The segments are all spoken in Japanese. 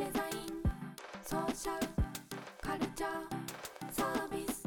デザインソーシャルカルチャーサービス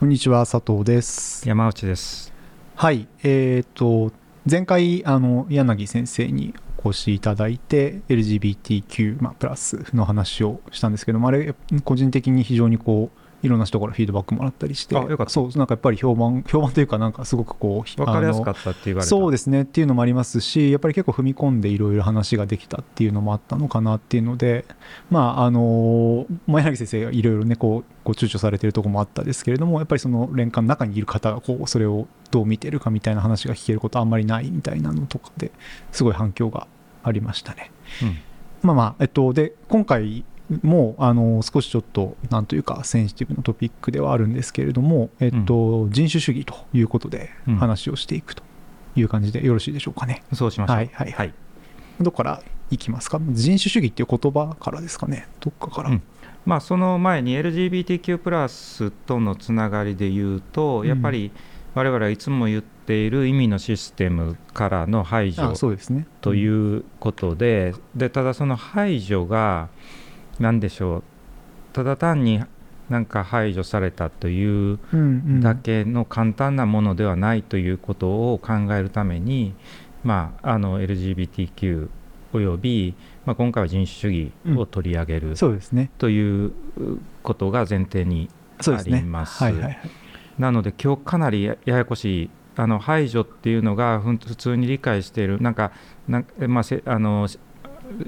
こんにちは佐藤です山内です。はいえっ、と前回あの柳先生にお越しいただいて LGBTQ、まあ、プラスの話をしたんですけどもあれ個人的に非常にこういろんな人からフィードバックもらったりしてあよかったそうなんかやっぱり評判 評判というかなんかすごくこうわかりやすかっったって言われた。そうでですねっていうのもありますしやっぱり結構踏み込んでいろいろ話ができたっていうのもあったのかなっていうのでまああのまあ柳先生がいろいろねこうこう躊躇されてるところもあったですけれどもやっぱりその連関の中にいる方がこうそれをどう見てるかみたいな話が聞けることあんまりないみたいなのとかですごい反響がありましたね。うんまあまあえっとで今回もあの少しちょっとなんというかセンシティブなトピックではあるんですけれども、えっと人種主義ということでうん話をしていくという感じでよろしいでしょうかね。そうしましょう。はいはいはい。どこからいきますか？人種主義っていう言葉からですかねどっかから。うんまあその前に LGBTQ+ プラスとのつながりで言うと、うんやっぱり我々はいつも言っている意味のシステムからの排除あそうですね。とういうことで、でただその排除が何でしょう。ただ単になんか排除されたといううんうんだけの簡単なものではないということを考えるために、まあ、あの LGBTQ および、まあ、今回は人種主義を取り上げるそうですね。ということが前提に。ありますはいはいはい。なので今日かなりややこしいあの排除っていうのが普通に理解しているなんかなんまあ、せあのし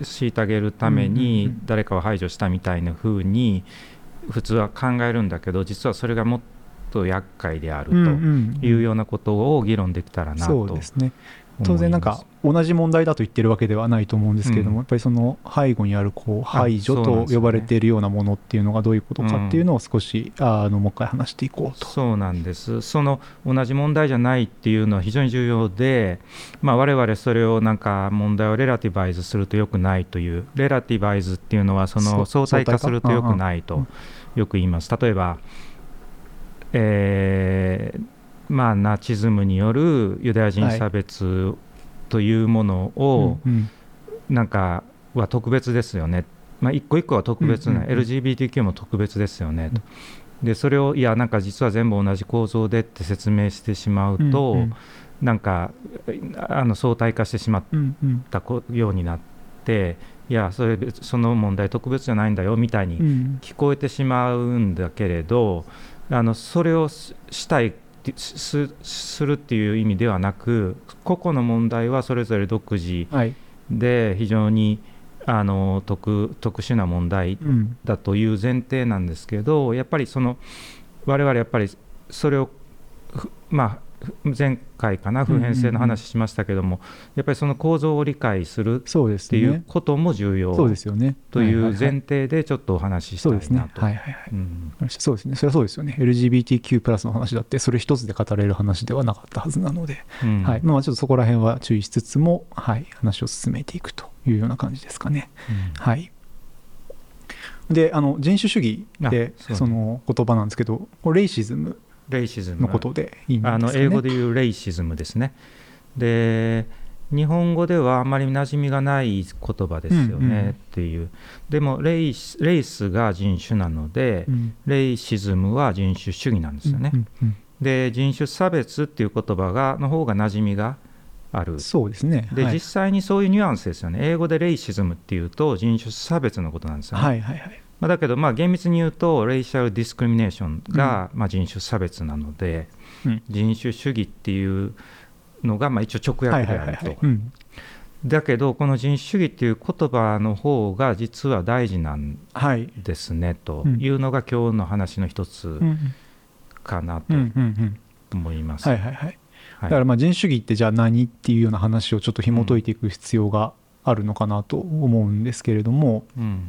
虐げるためにうん誰かを排除したみたいな風に普通は考えるんだけど実はそれがもっと厄介であると。いうようなことを議論できたらなと。当然なんか同じ問題だと言ってるわけではないと思うんですけれども、うん。やっぱりその背後にあるこう排除と呼ばれているようなものっていうのがどういうことかっていうのを少し、あのもう一回話していこうと。そうなんです。その同じ問題じゃないっていうのは非常に重要で、まあ、我々それをなんか問題をレラティバイズするとよくないというレラティバイズっていうのはその相対化するとよくないとうんうん。よく言います。例えば、えーまあ、ナチズムによるユダヤ人差別というものを、なんかは特別ですよね、まあ、一個一個は特別な、LGBTQ も特別ですよねと、でそれをいやなんか実は全部同じ構造でって説明してしまうと、うんうん。なんかあの相対化してしまったこようになっていやそれ別その問題特別じゃないんだよみたいにうん。聞こえてしまうんだけれどあのそれをししたいってすするっていう意味ではなく個々の問題はそれぞれ独自はい。で非常にあの特特殊な問題うん。だという前提なんですけどやっぱりその我々やっぱりそれをふまあふ前回かな普遍性の話しましたけども、やっぱりその構造を理解するそうですっていうね。ことも重要そうですよね。という前提でちょっとお話ししたそうですねいな。と。はいはいはい。うんそうですね。それはそうですよね。LGBTQ+ プラスの話だって、それ一つで語れる話ではなかったはずなので、うんはい。まあちょっとそこら辺は注意しつつも、はい。話を進めていくというような感じですかね。うんはい。で、あの人種主義であその言葉なんですけど、これレイシズムレイシズムのことでいいんですかね。あの英語で言うレイシズムですね。で日本語ではあまり馴染みがない言葉ですようんうんねっていう、でもレイスレイスが人種なので、うんレイシズムは人種主義なんですよね。うんうんで人種差別っていう言葉がの方が馴染みがあるうん。そうですね。で、はい実際にそういうニュアンスですよね。英語でレイシズムっていうと人種差別のことなんですよね。はいはいはい。まあ、だけどまあ厳密に言うとレイシャルディスクリミネーションがまあ人種差別なので、うん。人種主義っていうのがまあ一応直訳であると。だけどこの人種主義っていう言葉の方が実は大事なんはい。ですねとうんいうのが今日の話の一つうん。かなと。思います。はいはいはい。はい。だからまあ人種主義ってじゃあ何っていうような話をちょっと紐解いていく必要があるのかなと思うんですけれども、うん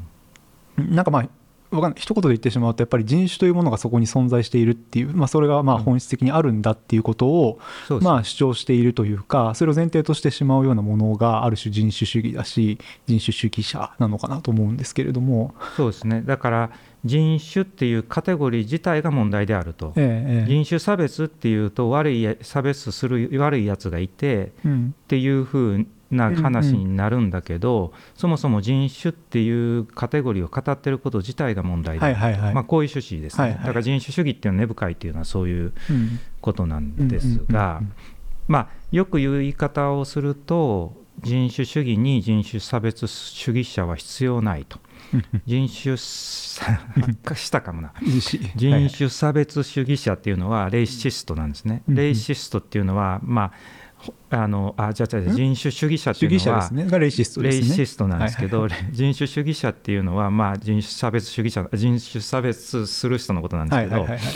なんかまあわかんない。一言で言ってしまうとやっぱり人種というものがそこに存在しているっていう、まあ、それがまあうん。本質的にあるんだっていうことをまあ主張しているというかそれを前提としてしまうようなものがある種人種主義だし人種主義者なのかなと思うんですけれども、そうですね。だから人種っていうカテゴリー自体が問題であると。ええええ。人種差別っていうと悪いや差別する悪いやつがいてうん。っていうふうな話になるんだけど、そもそも人種っていうカテゴリーを語ってること自体が問題で、はいはいはい。まあ、こういう趣旨ですね、はいはい。だから人種主義っていうのは根深いっていうのはそういううん。ことなんですが、まあ、よく言う言い方をすると人種主義に人種差別主義者は必要ないと。人種さ したかもな。人はい種差別主義者っていうのはレイシストなんですね、うんレイシストっていうのはまあほあのあじゃあじゃあん？人種主義者って主義者でいうのはすね。がレイシストレイシストなんですけど、はい。人種主義者っていうのは、まあ、人種差別主義者人種差別する人のことなんですけどはいはいはいはい。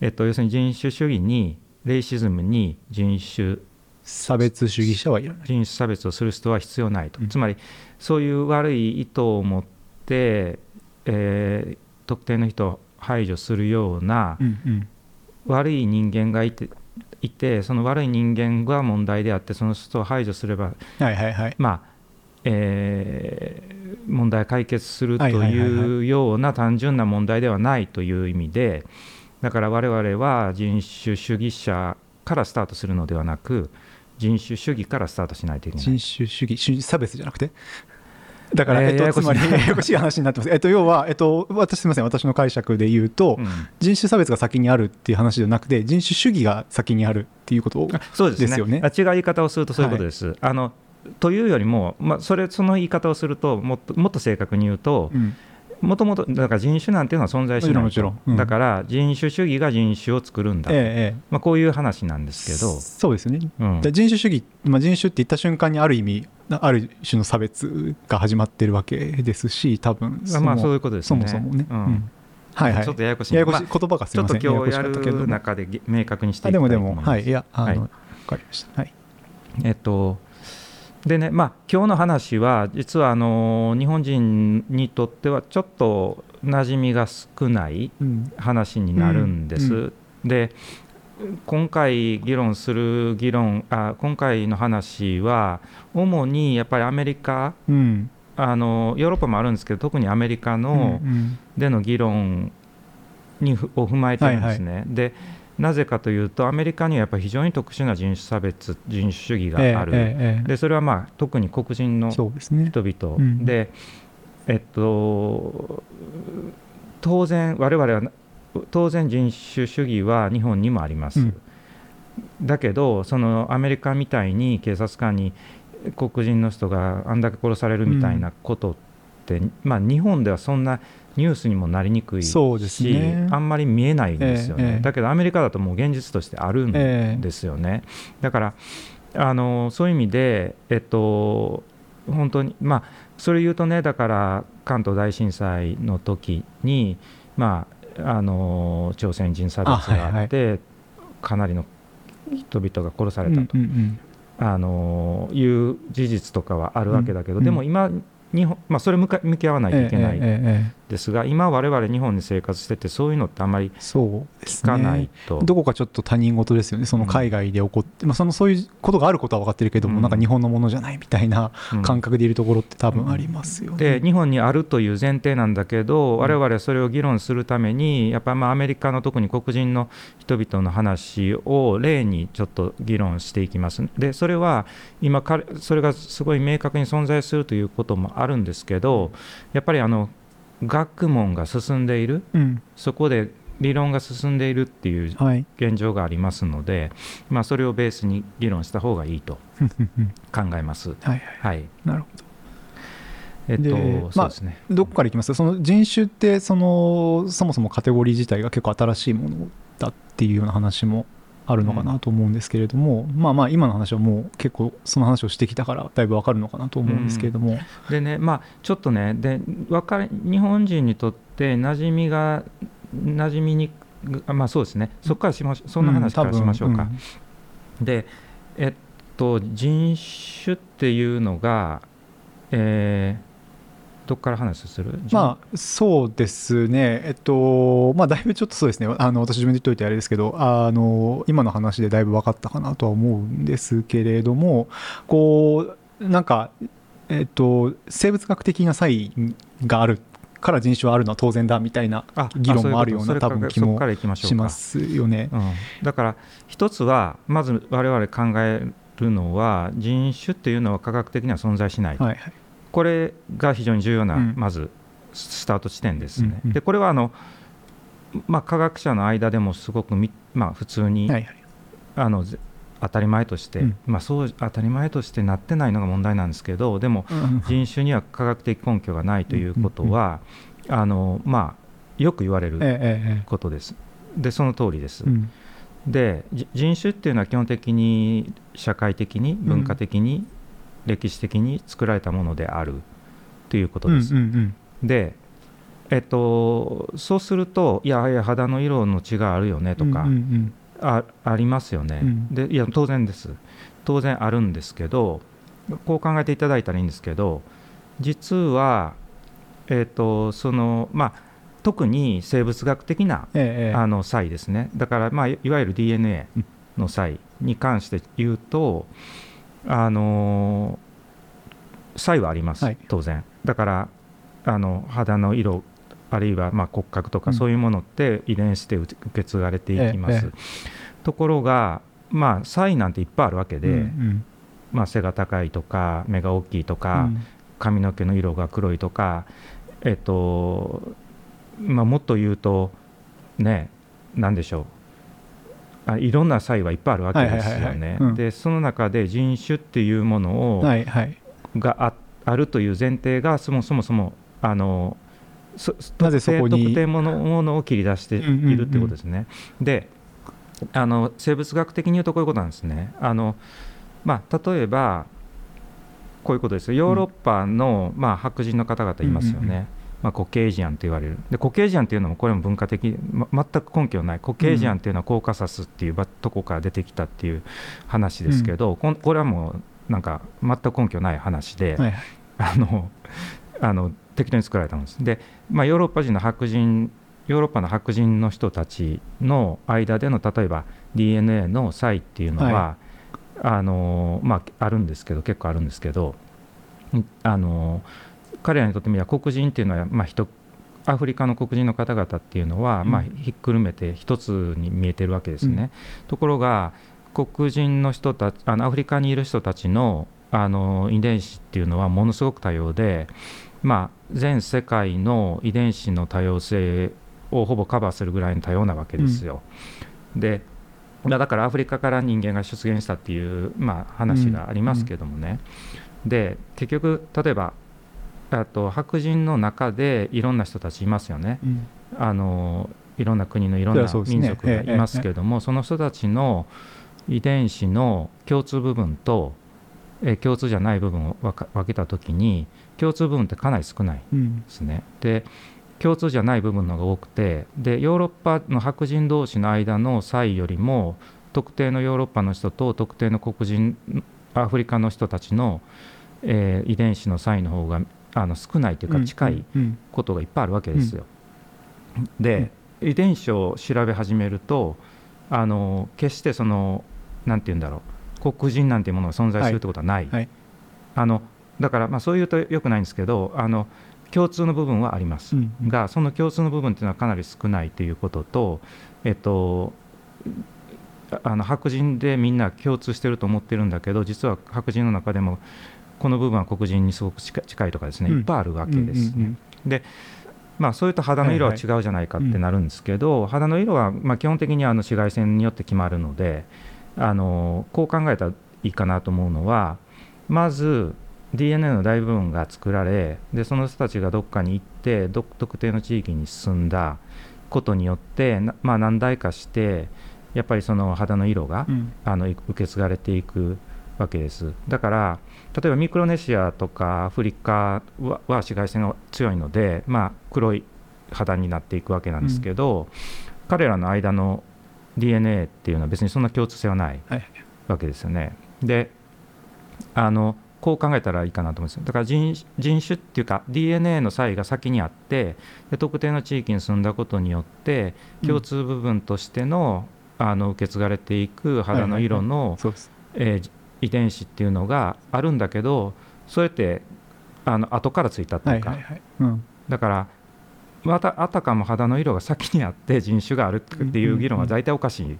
えっと要するに人種主義にレイシズムに人種差別主義者はいらない。人種差別をする人は必要ないと、うん。つまりそういう悪い意図を持って、えー特定の人を排除するようなうんうん。悪い人間がいていてその悪い人間が問題であってその人を排除すればはいはいはい。まあえー問題解決するとはいうような単純な問題ではないという意味でだから我々は人種主義者からスタートするのではなく人種主義からスタートしないといけない。人種主義主義差別じゃなくて？だから、えっと、つまりややこしい話になってます、えっと、要は、えっと、私すみません。私の解釈で言うと、うん。人種差別が先にあるっていう話じゃなくて人種主義が先にあるっていうことですよね。あ違う言い方をするとそういうことです。あのというよりも、まあ、それその言い方をするともっともっと正確に言うとうんもともとだから人種なんていうのは存在しないと。もちろんうん。だから人種主義が人種を作るんだ、ええええ。まあ、こういう話なんですけど、そうですよね。うん。で人種主義、まあ、人種って言った瞬間にある意味ある種の差別が始まってるわけですし多分。まあそういうことですね。そもそもね、うん。うん。はいはい。ちょっとややこしい。ややこしい、まあ言葉がすちょっとみません今日やややこしかったけど。るも中でげ明確にしていきたあでもでいと思います。もはい。いやあの、はい。わかりました。はい。えっとでねまあ今日の話は実はあの日本人にとってはちょっと馴染みが少ないうん。話になるんです。うん。で今回議論する議論あ今回の話は主にやっぱりアメリカうん。あのヨーロッパもあるんですけど特にアメリカうんの、うん。での議論にふを踏まえてるんですね。でなぜかというとアメリカにはやっぱり非常に特殊な人種差別人種主義がある、えええええでそれはまあ特に黒人えのそうですね。人々、うん。でえっと当然我々は当然人種主義は日本にもあります、うん。だけどそのアメリカみたいに警察官に黒人の人があんだけ殺されるみたいなことって、まあ、日本ではそんなニュースにもなりにくいしそうですね。あんまり見えないんですよね、ええええ。だけどアメリカだともう現実としてあるんええですよね。だからあのそういう意味で、えっと、本当に、まあ、それ言うとね、だから関東大震災の時に、まあ、あの朝鮮人差別があって、かなりの人々が殺されたと、うんうんあのいう事実とかはあるわけだけど、うん。でも今、日本まあ、それ向か向き合わないといけないええええええですが、今、我々日本に生活してて、そういうのってあんまり聞かないねと。どこかちょっと他人事ですよね、その海外で起こって、まあ、そのそういうことがあることは分かってるけども、うんなんか日本のものじゃないみたいなうん感覚でいるところって多分ありますよね。で日本にあるという前提なんだけど、我々はそれを議論するために、やっぱりまあアメリカの特に黒人の人々の話を例にちょっと議論していきます。で、それは今彼、それがすごい明確に存在するということもあるんですけど、やっぱりあの学問が進んでいる、うん。そこで理論が進んでいるっていうはい。現状がありますので、まあ、それをベースに議論した方がいいと 考えます。はいはい。はい。なるほえっと、でそうですね。どどこからいきます？その人種ってそのそもそもカテゴリー自体が結構新しいものだっていうような話もあるのかなと思うんですけれども、まあまあ今の話はもう結構その話をしてきたからだいぶわかるのかなと思うんですけれども、でね、まあ、ちょっとねでわかれ、日本人にとって馴染みが、馴染みに、あまあそうですね、そこからしましそんな話からしましょうか。で、えっと、人種っていうのが、えーどっから話する？まあそうですね、えっと、まあ、だいぶちょっとそうですね、あの私、自分で言っといてあれですけど、あの今の話でだいぶ分かったかなとは思うんですけれども、こう、なんか、えっと、生物学的な差異があるから人種はあるのは当然だみたいなあ議論もあるような多分気もしますよね。うん、だから一つはまず我々考えるのは人種っていうのは科学的には存在しない、はいはいこれが非常に重要な、うん。まずスタート地点ですね。でこれはあの、まあ、科学者の間でもすごくみ、まあ、普通に、あのぜ当たり前として、うん。まあ、そう当たり前としてなってないのが問題なんですけどでもうん人種には科学的根拠がないということは、あのまあ、よく言われることです。でその通りです。うん。でじ人種っていうのは基本的に社会的に文化的に、歴史的に作られたものであるということです。うんうんで、えっと、そうするといやいや肌の色の違いあるよねとか、うんうんあありますよね、うん。でいや当然です。当然あるんですけどこう考えていただいたらいいんですけど実は、えっとそのまあ、特に生物学的なええええ。あの差異ですね。だから、まあ、いいわゆる DNA の差異に関して言うとあの差異はあります、はい。当然。だからあの肌の色あるいはまあ骨格とかうん。そういうものって遺伝子で受け継がれていきます、えところがまあ差異なんていっぱいあるわけで、うんうん。まあ、背が高いとか目が大きいとか、うん。髪の毛の色が黒いとか、えっとまあ、もっと言うとね何でしょうあいろんな差異はいっぱいあるわけですよね。でその中で人種っていうものを、はいはいがああるという前提がそもそもそもあのそなぜそこに？特定ものものを切り出しているってことですね。であの生物学的に言うとこういうことなんですね。あのまあ、例えばこういうことですよヨーロッパの、まあ、白人の方々いますよね。うんうんうんまあ、コケージアンと言われる。でコケージアンっていうのもこれも文化的、ま、全く根拠ない。コケージアンっていうのはコーカサスっていうばとこから出てきたっていう話ですけど、こんこれはもうなんか全く根拠ない話で、はいはい。あのあの適当に作られたんです。で、まあ、ヨーロッパ人の白人ヨーロッパの白人の人たちの間での例えば DNA の差異っていうのは、はあのまあ、あるんですけど結構あるんですけどんあの彼らにとってみれば黒人っていうのは、まあ、人アフリカの黒人の方々っていうのは、うん。まあ、ひっくるめて一つに見えてるわけですね。ところが黒人の人たちあのアフリカにいる人たちのあの遺伝子っていうのはものすごく多様で、まあ、全世界の遺伝子の多様性をほぼカバーするぐらいの多様なわけですよ。でまあだからアフリカから人間が出現したっていう、まあ、話がありますけどもね、で結局例えばあと白人の中でいろんな人たちいますよね。うんあのいろんな国のいろんな民族がいますけども、その人たちの遺伝子の共通部分と、えー共通じゃない部分を分けたときに共通部分ってかなり少ないでうんすね。で共通じゃない部分の方が多くてでヨーロッパの白人同士の間の差異よりも特定のヨーロッパの人と特定の黒人アフリカの人たちの、えー遺伝子の差異の方があの少ないというか近いうんことがいっぱいあるわけですよ。で、遺伝子を調べ始めるとあの決してそのなんて言うんだろう黒人なんていうものが存在するってことはない、はいあのだからまあそういうとよくないんですけどあの共通の部分はあります、がその共通の部分っていうのはかなり少ないということと、えっと、あの白人でみんな共通してると思ってるんだけど実は白人の中でもこの部分は黒人にすごく近いとかですね、うん。いっぱいあるわけです。うんうんまあ、そういうと肌の色ははい違うじゃないかってなるんですけど、肌の色はまあ基本的にあの紫外線によって決まるのであのこう考えたらいいかなと思うのはまず DNA の大部分が作られでその人たちがどっかに行ってど特定の地域に進んだことによって、なまあ、何代かしてやっぱりその肌の色が、うん。あのい受け継がれていくわけです。だから例えばミクロネシアとかアフリカはは紫外線が強いので、まあ、黒い肌になっていくわけなんですけど、彼らの間の DNA っていうのは別にそんな共通性はないはいわけですよね。であのこう考えたらいいかなと思うんですよ。だから人人種っていうか DNA の差異が先にあってで特定の地域に住んだことによって共通部分としての,、あの受け継がれていく肌の色の、そうです。えー遺伝子っていうのがあるんだけどそれってあの後からついたっていうか、だからまたあたかも肌の色が先にあって人種があるっていう議論は大体おかしいっ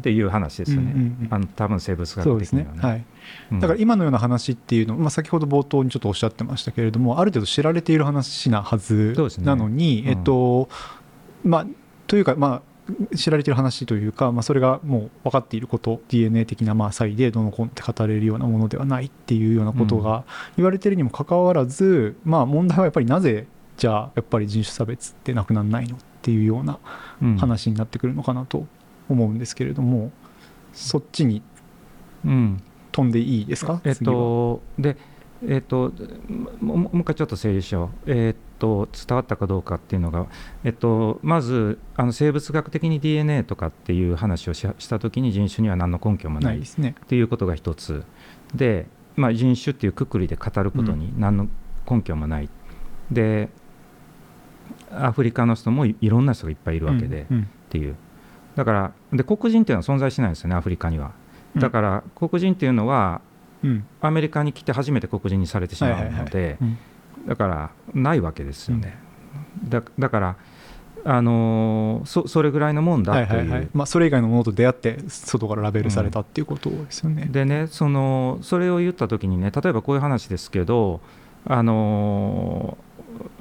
ていう話ですよね、あの多分生物そう学ですね的にはね。はい。うん。だから今のような話っていうの、まあ、先ほど冒頭にちょっとおっしゃってましたけれどもある程度知られている話なはずなのに、うんえっとまあというかまあ知られている話というか、まあ、それがもう分かっていること DNA 的なまあ差異でどのこうのって語れるようなものではないっていうようなことが言われているにもかかわらず、まあ問題はやっぱりなぜじゃあやっぱり人種差別ってなくならないのっていうようなうん。話になってくるのかなと思うんですけれども、そっちにうん。飛んでいいですか？えっ次は。と、で、えっと、もう一回ちょっと整理しよう、えっと、伝わったかどうかっていうのが、えっと、まずあの生物学的に DNA とかっていう話をししたときに人種には何の根拠もないっないですね。ていうことが一つ。で、まあ、人種っていうくくりで語ることに何の根拠もない、でアフリカの人もいいろんな人がいっぱいいるわけで、うんうん。っていう。だからで黒人っていうのは存在しないんですよねアフリカには。うん。だから黒人っていうのはうん。アメリカに来て初めて黒人にされてしまうのでうんだからないわけですよね、だだからあのーそそれぐらいのもんだという、はいはいはい。まあ、それ以外のものと出会って外からラベルされたっていうことですよね。でねそのそれを言った時にね例えばこういう話ですけどあのー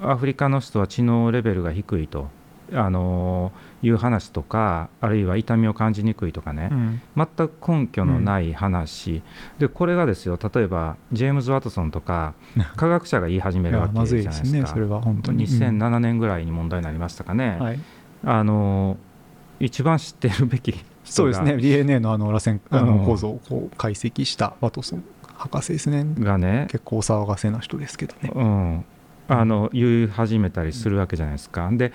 アフリカの人は知能レベルが低いと、あのーいう話とかあるいは痛みを感じにくいとかね、うん。全く根拠のない話、でこれがですよ例えばジェームズ・ワトソンとか 科学者が言い始めいるわけじゃないですか。ですね、それは本当に。2007年ぐらいに問題になりましたかね、うん。はい、あの一番知ってるべきそうですね、DNA のあの螺旋あうんの構造をこう解析したワトソン。博士ですね。がね、結構お騒がせな人ですけどね。うん、あの言い始めたりするわけじゃないですか。で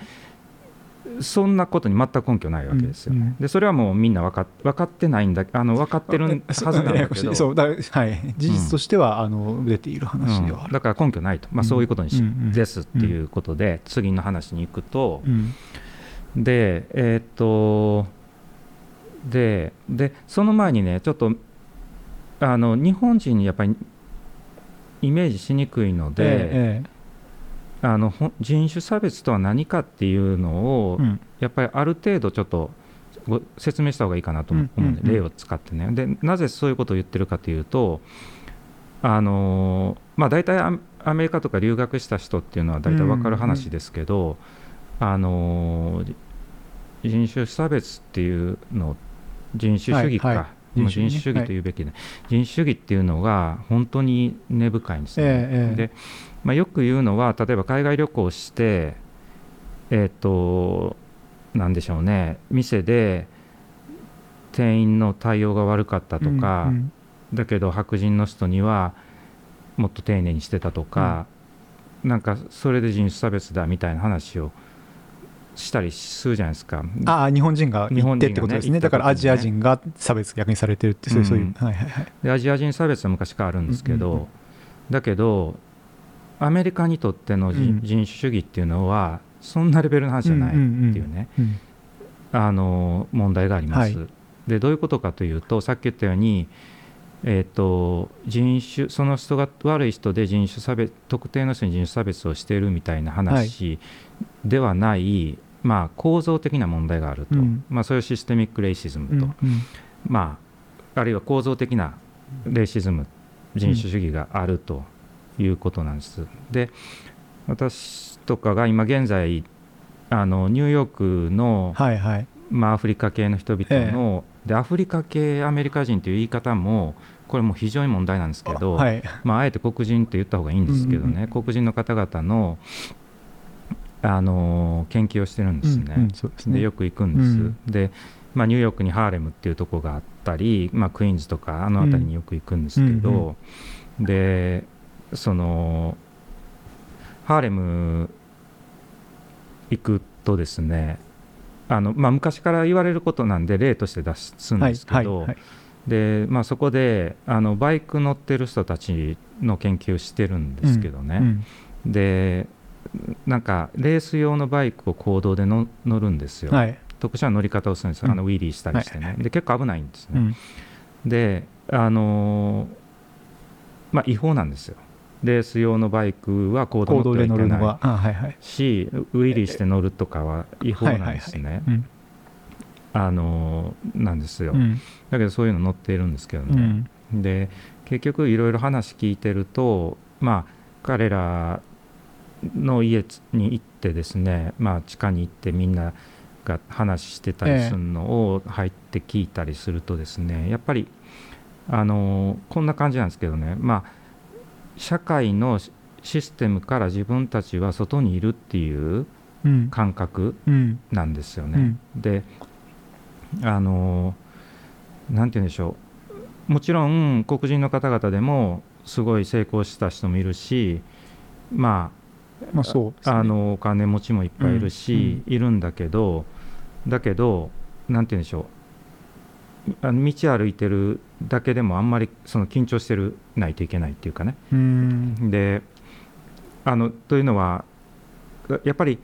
そんなことに全く根拠ないわけですよ。うんうん。でそれはもうみんな分かっ分かってないんだあの分かってるはずなんだけどそうだはい、事実としては、あの出ている話ではある。うん。だから根拠ないと、まあ、そういうことにし、うんうんですっていうことで、次の話に行くと、うんでえーっとででその前にねちょっとあの日本人にやっぱりイメージしにくいので、えあの人種差別とは何かっていうのを、えうん。やっぱりある程度ちょっとご説明した方がいいかなと思うので、うんうんうん。例を使ってね。でなぜそういうことを言ってるかというとあのまあ大体アアメリカとか留学した人っていうのは大体分かる話ですけど、あの人種差別っていうの人種主義か、はいはい。まあ人種ね。人種主義というべきで、人種主義っていうのが本当に根深いんですね。ええええ。でまあ、よく言うのは例えば海外旅行してえっ、となんでしょうね。店で店員の対応が悪かったとか、うんうん。だけど白人の人にはもっと丁寧にしてたとか、なんかそれで人種差別だみたいな話をしたりするじゃないですか。ああ日本人が日行って本人がねってことですね。ねだからアジア人が差別逆にされてるってそういうそういう、うん。はいはいはい。でアジア人差別は昔からあるんですけど、うんうんうん。だけどアメリカにとっての人,、種主義っていうのはそんなレベルの話じゃないっていうね、うん。あの問題があります。はい。でどういうことかというとさっき言ったように、えー、と人種その人が悪い人で人種差別特定の人に人種差別をしているみたいな話ではない、まあ、構造的な問題があると、うん。まあ、そういうシステミック・レイシズムと、うんうん。まあ、あるいは構造的なレイシズム人種主義があるということなんです。で私とかが今現在あのニューヨークの、はいはい。まあ、アフリカ系の人々の、でアフリカ系アメリカ人という言い方もこれも非常に問題なんですけど、はい。まあ、あえて黒人って言った方がいいんですけどね、うんうん。黒人の方々の、あの研究をしてるんですね。うんうんそうですね。でよく行くんです、うん。で、まあ、ニューヨークにハーレムっていうとこがあったり、まあ、クイーンズとかあの辺りによく行くんですけど、でそのハーレム行くとですねあの、まあ、昔から言われることなんで例として出すんはいですけど、はいはいでまあ、そこであのバイク乗ってる人たちの研究してるんですけどね、うんでなんかレース用のバイクを公道での乗るんですよ、はい。特殊な乗り方をするんですよ、あのウィリーしたりしてね、はい。で結構危ないんですね、うん。であのーまあ違法なんですよレース用のバイクは行動で乗るのないがあはいはい。しウィリーして乗るとかは違法なんですね、うん。あのなんですよ、うん。だけどそういうの載っているんですけどうね、ん。で結局いろいろ話聞いてるとまあ彼らの家に行ってですねまあ地下に行ってみんなが話してたりするのを入って聞いたりするとですねやっぱりあのこんな感じなんですけどね。まあ社会のシシステムから自分たちは外にいるっていううん。感覚うん。なんですよね。うん。であのなんて言うんでしょう。もちろん黒人の方々でもすごい成功した人もいるしまあまあそうね。あのお金持ちもいっぱいいるし、いるんだけどだけどなんて言うんでしょうあの道歩いてるだけでもあんまりその緊張してるないといけないっていうかね。うん。であのというのはやっぱり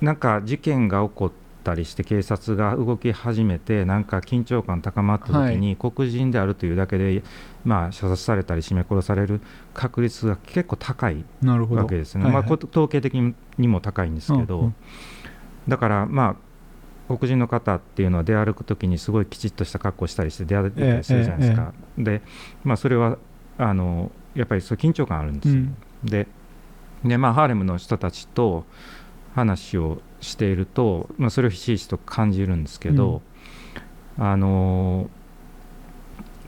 なんか事件が起こったりして警察が動き始めてなんか緊張感高まった時に、黒人であるというだけで、まあ、射殺されたり絞め殺される確率が結構高いわけですね、はいはい。まあ、こ統計的にも高いんですけど、うんうん。だからまあ黒人の方っていうのは出歩く時にすごいきちっとした格好をしたりして出歩いたりするじゃないですか、で、まあ、それはあのやっぱりそう緊張感あるんですよ、うん。でで、まあ、ハーレムの人たちと話をしていると、まあ、それをひしひしと感じるんですけど、あの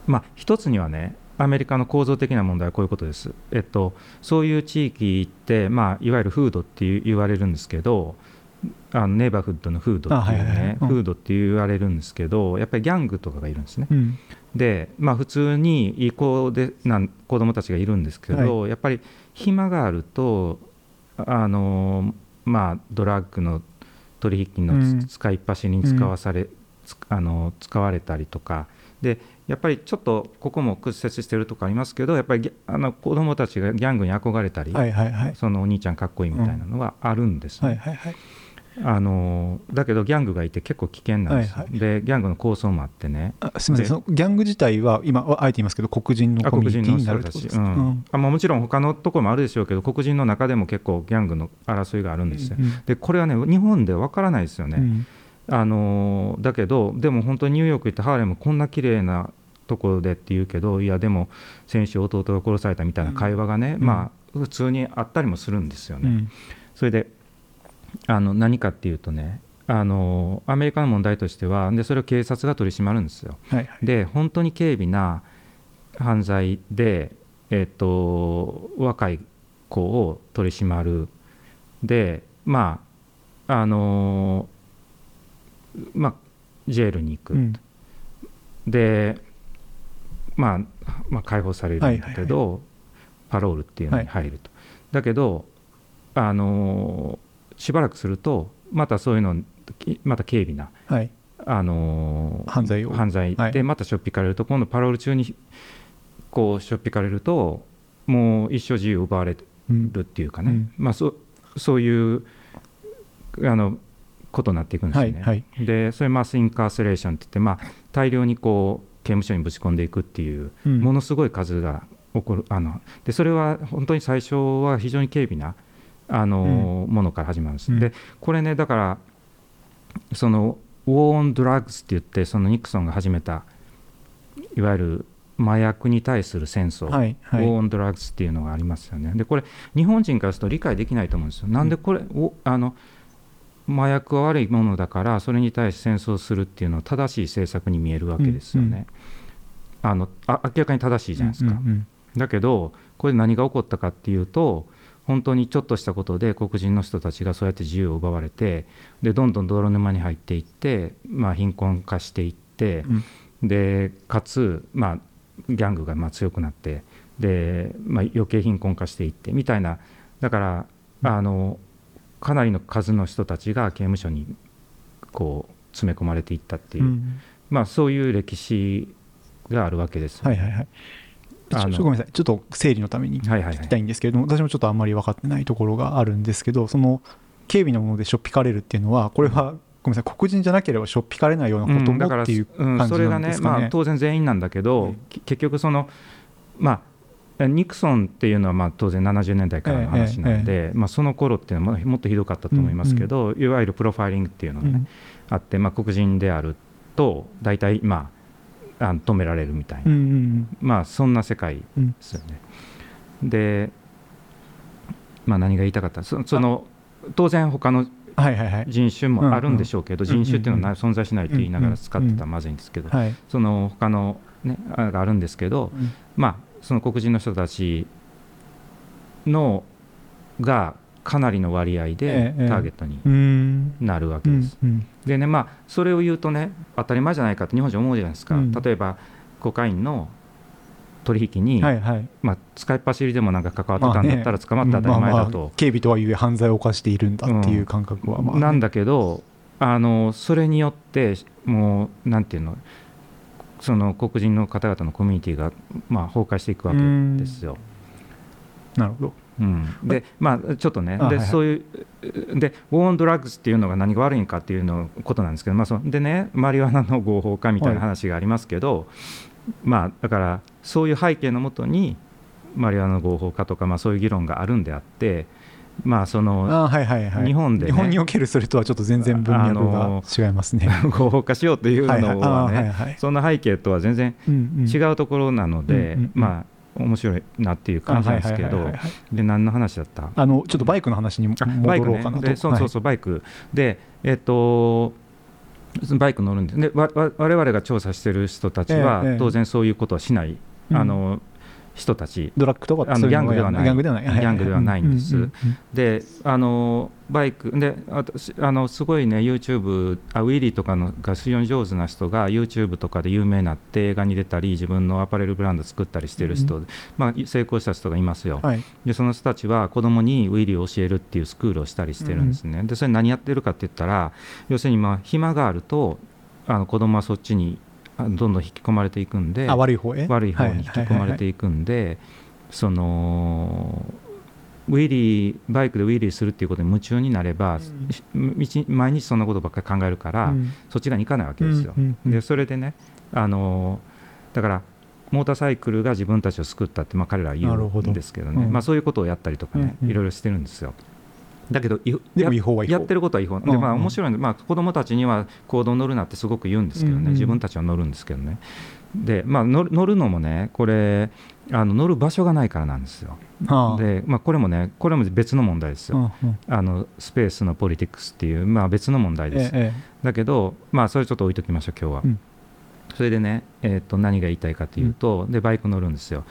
まあ一つにはねアメリカの構造的な問題はこういうことです、えっと、そういう地域って、まあ、いわゆるフードって言われるんですけどあのネイバーフッドのフードっていうあはいはいはい。ねうん。フードって言われるんですけどやっぱりギャングとかがいるんですね。うん。で、まあ、普通にいい子でなん子供たちがいるんですけど、やっぱり暇があるとあの、まあ、ドラッグの取引の使いっ走りに使わされ、つあの使われたりとか。でやっぱりちょっとここも屈折してるとこありますけどやっぱりあの子供たちがギャングに憧れたり、はいはいはい。そのお兄ちゃんかっこいいみたいなのがあるんですね、はいはいはいあのだけどギャングがいて結構危険なんですよ、はいはい。でギャングの構想もあってね。あすみません。でそのギャング自体は今あえて言いますけど黒人のあコミ黒人のュニティになる人たち、ってことですか、うん。あまあ、もちろん他のところもあるでしょうけど黒人の中でも結構ギャングの争いがあるんですよ、うんでこれはね日本でわからないですよね、うん。あのーだけどでも本当にニューヨーク行ってハーレムこんな綺麗なところでって言うけどいやでも先週弟が殺されたみたいな会話がね、うん。まあ普通にあったりもするんですよね、うん。それであの何かっていうとねあのーアメリカの問題としてはでそれを警察が取り締まるんですよ。はいはい。で本当に軽微な犯罪で、えっと若い子を取り締まる。でまああのまあジェールに行く、うん。で、まあ、まあ解放されるんだけど、はい。パロールっていうのに入ると、だけどあのしばらくするとまたそういうのきまた軽微なはい。あのー犯罪を。犯罪。はい。でまたしょっぴかれると、今度パロール中にこうしょっぴかれるともう一生自由を奪われうんるっていうかね、うん。まあ、そそういうあのことになっていくんですよね。はいはい。でそれマスインカーセレーションって言って、まあ、大量にこう刑務所にぶち込んでいくっていううん。ものすごい数が起こるあのでそれは本当に最初は非常に軽微なあの、ものから始まるんです。うんでこれねだからそのウォー・オン・ドラッグスって言ってそのニクソンが始めたいわゆる麻薬に対する戦争、はいはいウォー・オン・ドラッグスっていうのがありますよね。でこれ日本人からすると理解できないと思うんですよ。なんでこれ、おあの麻薬は悪いものだからそれに対して戦争するっていうのは正しい政策に見えるわけですよね。あのあ明らかに正しいじゃないですか。うんうんだけどこれ何が起こったかっていうと本当にちょっとしたことで黒人の人たちがそうやって自由を奪われてでどんどん泥沼に入っていって、まあ、貧困化していってうん。でかつ、まあ、ギャングがまあ強くなってで、まあ、余計貧困化していってみたいな。だからあのかなりの数の人たちが刑務所にこう詰め込まれていったっていう、うん。まあ、そういう歴史があるわけですよ。はいはいはいちょごめんなさい。ちょっと整理のためにはいはいはい。聞きたいんですけれども、私もちょっとあんまり分かってないところがあるんですけどその軽微なものでしょっぴかれるっていうのはこれはごめんなさい。黒人じゃなければしょっぴかれないようなこともっていううん感じそれがね。なんですかね。まあ、当然全員なんだけど、うんき結局そのまあえニクソンっていうのはまあ当然70年代からの話なんで、まあ、その頃っていうのはもっとひどかったと思いますけど、いわゆるプロファイリングっていうのがね、うん。あって、まあ、黒人であると大体まああの止められるみたいな、うんうんまあそんな世界うんですよね。で、まあ、何が言いたかった？そその当然他の人種もあるんでしょうけど、うんうん人種っていうのはな存在しないと言いながら使ってたうんらまずいん。ですけど、はい。その他のねあがあるんですけど、うん。まあその黒人の人たちのがかなりの割合でええターゲットにうん。なるわうんけです。うんでねまあそれを言うとね当たり前じゃないかって日本人思うじゃないですか、うん。例えばコカインの取引に、はいはい。まあ、使いっ走りでもなんか関わってたんだったら捕まって当たり前だまあまあと、警備とはいえ犯罪を犯しているんだっていう感覚は。まあねなんだけどあのそれによってもうなんていうのその黒人の方々のコミュニティがまあ崩壊していくわけですよ。なるほど。うん、でまあちょっとねで、そういうでウォーンドラッグスっていうのが何が悪いんかっていうのことなんですけど、まあ、そでねマリワナの合法化みたいな話がありますけど、まあだからそういう背景のもとにマリワナの合法化とか、まあ、そういう議論があるんであってまあそのあはいはいはい。日本でね日本におけるそれとはちょっと全然文脈が違いますね。合法化しようというのはいはい。あはねはいはい。そんな背景とは全然違うところなので、まあ面白いなっていう感じなんですけどで何の話だった？あのちょっとバイクの話にあバイクね戻ろうかなと。でそうそうそうバイク。でえっとバイク乗るんですでわわ我々が調査してる人たちは、当然そういうことはしない、うん。あの人たち。ドラッグとかあのギャングではない。ギャングではない。ギャングではないんです。ううであのバイクで私あのすごいね YouTube あウィリーとかのが非常に上手な人が YouTube とかで有名になって映画に出たり自分のアパレルブランド作ったりしてる人、まあ、成功した人がいますよ、はい。でその人たちは子供にウィリーを教えるっていうスクールをしたりしてるんですね、でそれ何やってるかって言ったら要するにまあ暇があるとあの子供はそっちにあどんどん引き込まれていくんであ悪い方へ？悪い方に引き込まれていくんでそのウィリーバイクでウィリーするっていうことに夢中になれば、し一毎日そんなことばっかり考えるから、うん。そっち側に行かないわけですよ。うんうんうん。でそれでねあのだからモーターサイクルが自分たちを救ったって、まあ、彼らは言うんですけどね。うんまあ、そういうことをやったりとかね、うんうん。いろいろしてるんですよ。だけどいでもや違法はやってることは違法、でまあ、うん。うん面白いので、まあ、子供たちには行動乗るなってすごく言うんですけどね、うんうん。自分たちは乗るんですけどね、でまあ、乗る乗るのもね、これあの、乗る場所がないからなんですよ。ああ。で、まあ、これもね、これも別の問題ですよ、うんうん。あのスペースのポリティクスっていう、まあ、別の問題です。ええだけど、まあ、それちょっと置いときましょう、今日は。うん。それでね、えー、と何が言いたいかというと、でバイク乗るんですよ。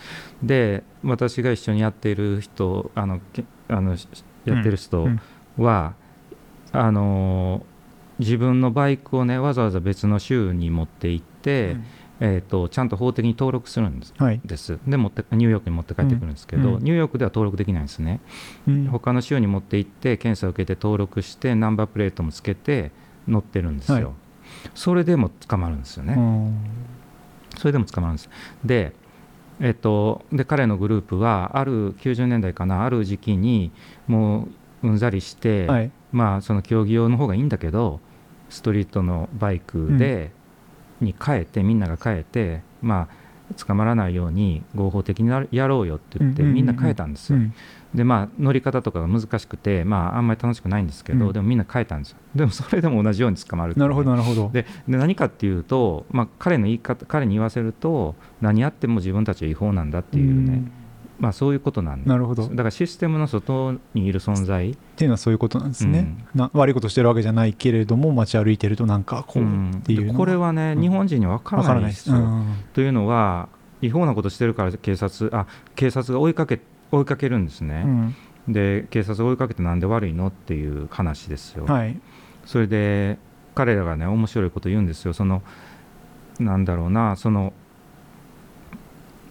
で、私が一緒にやっている人、あのけあのしやってる人うん。は、あの自分のバイクをね、わざわざ別の州に持って行って、えー、とちゃんと法的に登録するんです。はい。です。で持ってニューヨークに持って帰ってくるんですけど、うん。うん。ニューヨークでは登録できないんですね、うん。他の州に持って行って検査を受けて登録してナンバープレートもつけて乗ってるんですよ、はい。それでも捕まるんですよね、うん。それでも捕まるんです。で,、えっと、で彼のグループはある90年代かなある時期にもううんざりして、はい。まあその競技用の方がいいんだけどストリートのバイクで、に変えてみんなが変えてまあ捕まらないように合法的にややろうよって言ってうんうんうん。みんな変えたんですよ、うんでまあ乗り方とかが難しくてまああんまり楽しくないんですけど、うん。でもみんな変えたんですよ。でもそれでも同じように捕まるねなるほどなるほど。でで何かっていうと、まあ、彼の言い方彼に言わせると何やっても自分たちは違法なんだっていうね、まあ、そういうことなんです。なるほど。だからシステムの外にいる存在。っていうのはそういうことなんですね、な悪いことしてるわけじゃないけれども街歩いてるとなんかこうっていうのでこれはね、うん。日本人には分かわかららないいですす。うん。というのは違法なことしてるから警察あ警察が追いかけ追いかけるんですね、うん。で警察が追いかけてなんで悪いのっていう話ですよ、はい。それで彼らがね面白いこと言うんですよ。そのなんだろうなその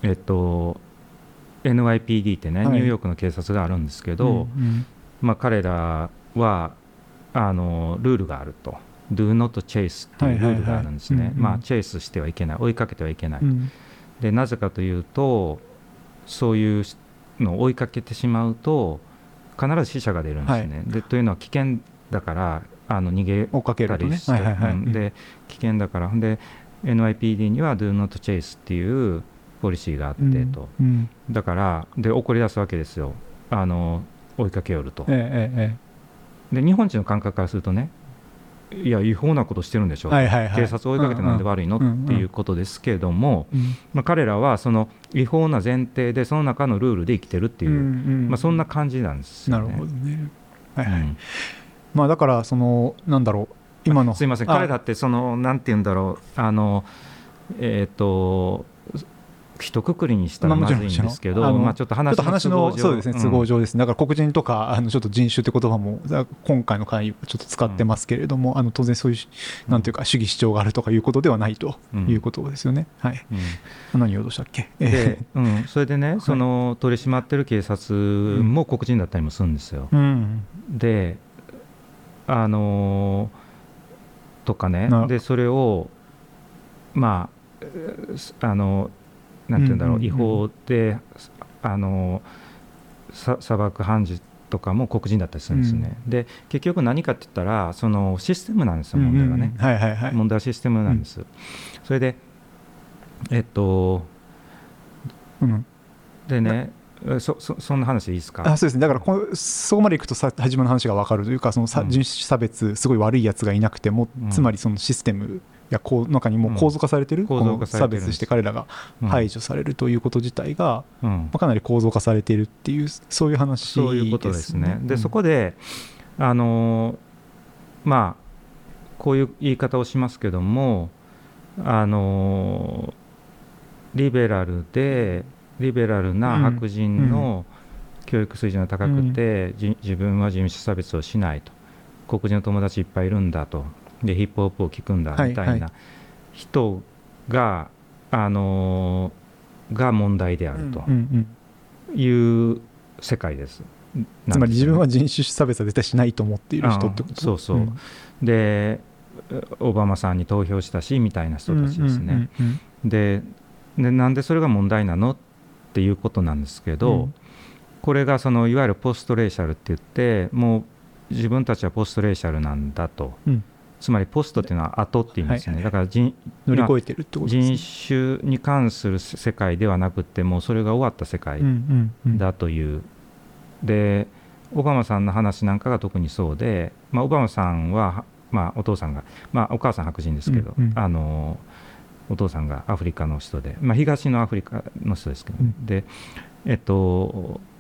えっと NYPD ってね、はい。ニューヨークの警察があるんですけど、うんうん。まあ、彼らはあのルールがあると。Do not chase っていうルールがあるんですね、まあ、チェイスしてはいけない。追いかけてはいけない、うん。でなぜかというとそういうのを追いかけてしまうと必ず死者が出るんですね、でというのは危険だからあの逃げたりして、はいはいはい。うん。で危険だから。で NYPD には Do not chase っていうポリシーがあってうん。と、うん。だからで怒り出すわけですよ。あの追いかけよると。ええええ。で日本人の感覚からするとねいや違法なことしてるんでしょ、はいはいはい。警察を追いかけてなんで悪いの、うんうんっていうことですけども、うんまあ、彼らはその違法な前提でその中のルールで生きてるっていう、うんうんまあ、そんな感じなんですよね。なるほどね。はいはい。うん。まあだからそのなんだろう今の。すいません。あ彼だってそのなんて言うんだろう。あのえっ、と一括りにしたらまずいんですけど、まあ、ちょっと話の都合上。そうですね都合うん上です。ね、だから黒人とかあのちょっと人種って言葉もだ今回の会はちょっと使ってますけれども、あの当然そういうなんていうか主義主張があるとかいうことではないとうん。いうことですよね、はい。うん。何をどうしたっけ？で、うん、それでね、い。その取り締まってる警察も黒人だったりもするんですよ。うん。で、あのーとかね。な、でそれを、まあ、えーあのなんていうんだろう、うんうんうん。違法で、あのさ裁く判事とかも黒人だったりするんですね。で、結局何かって言ったら、そのシステムなんですよ、問題はね。うんうんはいはいはい。問題はシステムなんです。それで、えっと、うん。でね、えそそそんな話でいいですか？あそうですね。だからこそこまでいくとさ初めの話が分かるというかそのさ、うん。人種差別すごい悪いやつがいなくても、うん。つまりそのシステムやこう中にもう構造化されてる、うん。この差別して彼らがうん。排除されるということ自体が、うん。まあ、かなり構造化されているっていうそういう話です、ね、そういうことですね。で、うんそこで、あのーまあ、こういう言い方をしますけども、あのーリベラルで、リベラルな白人の教育水準が高くて、じ自分は人種差別をしないと、黒人の友達いっぱいいるんだと、でヒップホップを聴くんだはいみたいな人が、あのーが問題であるという世界です。つまり自分は人種差別は絶対しないと思っている人ってこと？あそうそう。ん。でオバマさんに投票したしみたいな人たちですね。ででなんでそれが問題なのっていうことなんですけど、うん。これがそのいわゆるポストレーシャルって言ってもう自分たちはポストレーシャルなんだと、うんつまりポストっていうのは後って意味ですね、はいだから人乗り越えてるってことね。人種に関する世界ではなくてもうそれが終わった世界うんうんうん。だという、でオバマさんの話なんかが特にそうで、まあ、オバマさんは、まあ、お父さんが、まあ、お母さん白人ですけど、うんうん。あのお父さんがアフリカの人で、まあ、東のアフリカの人ですけど、ね。うん。でえっとう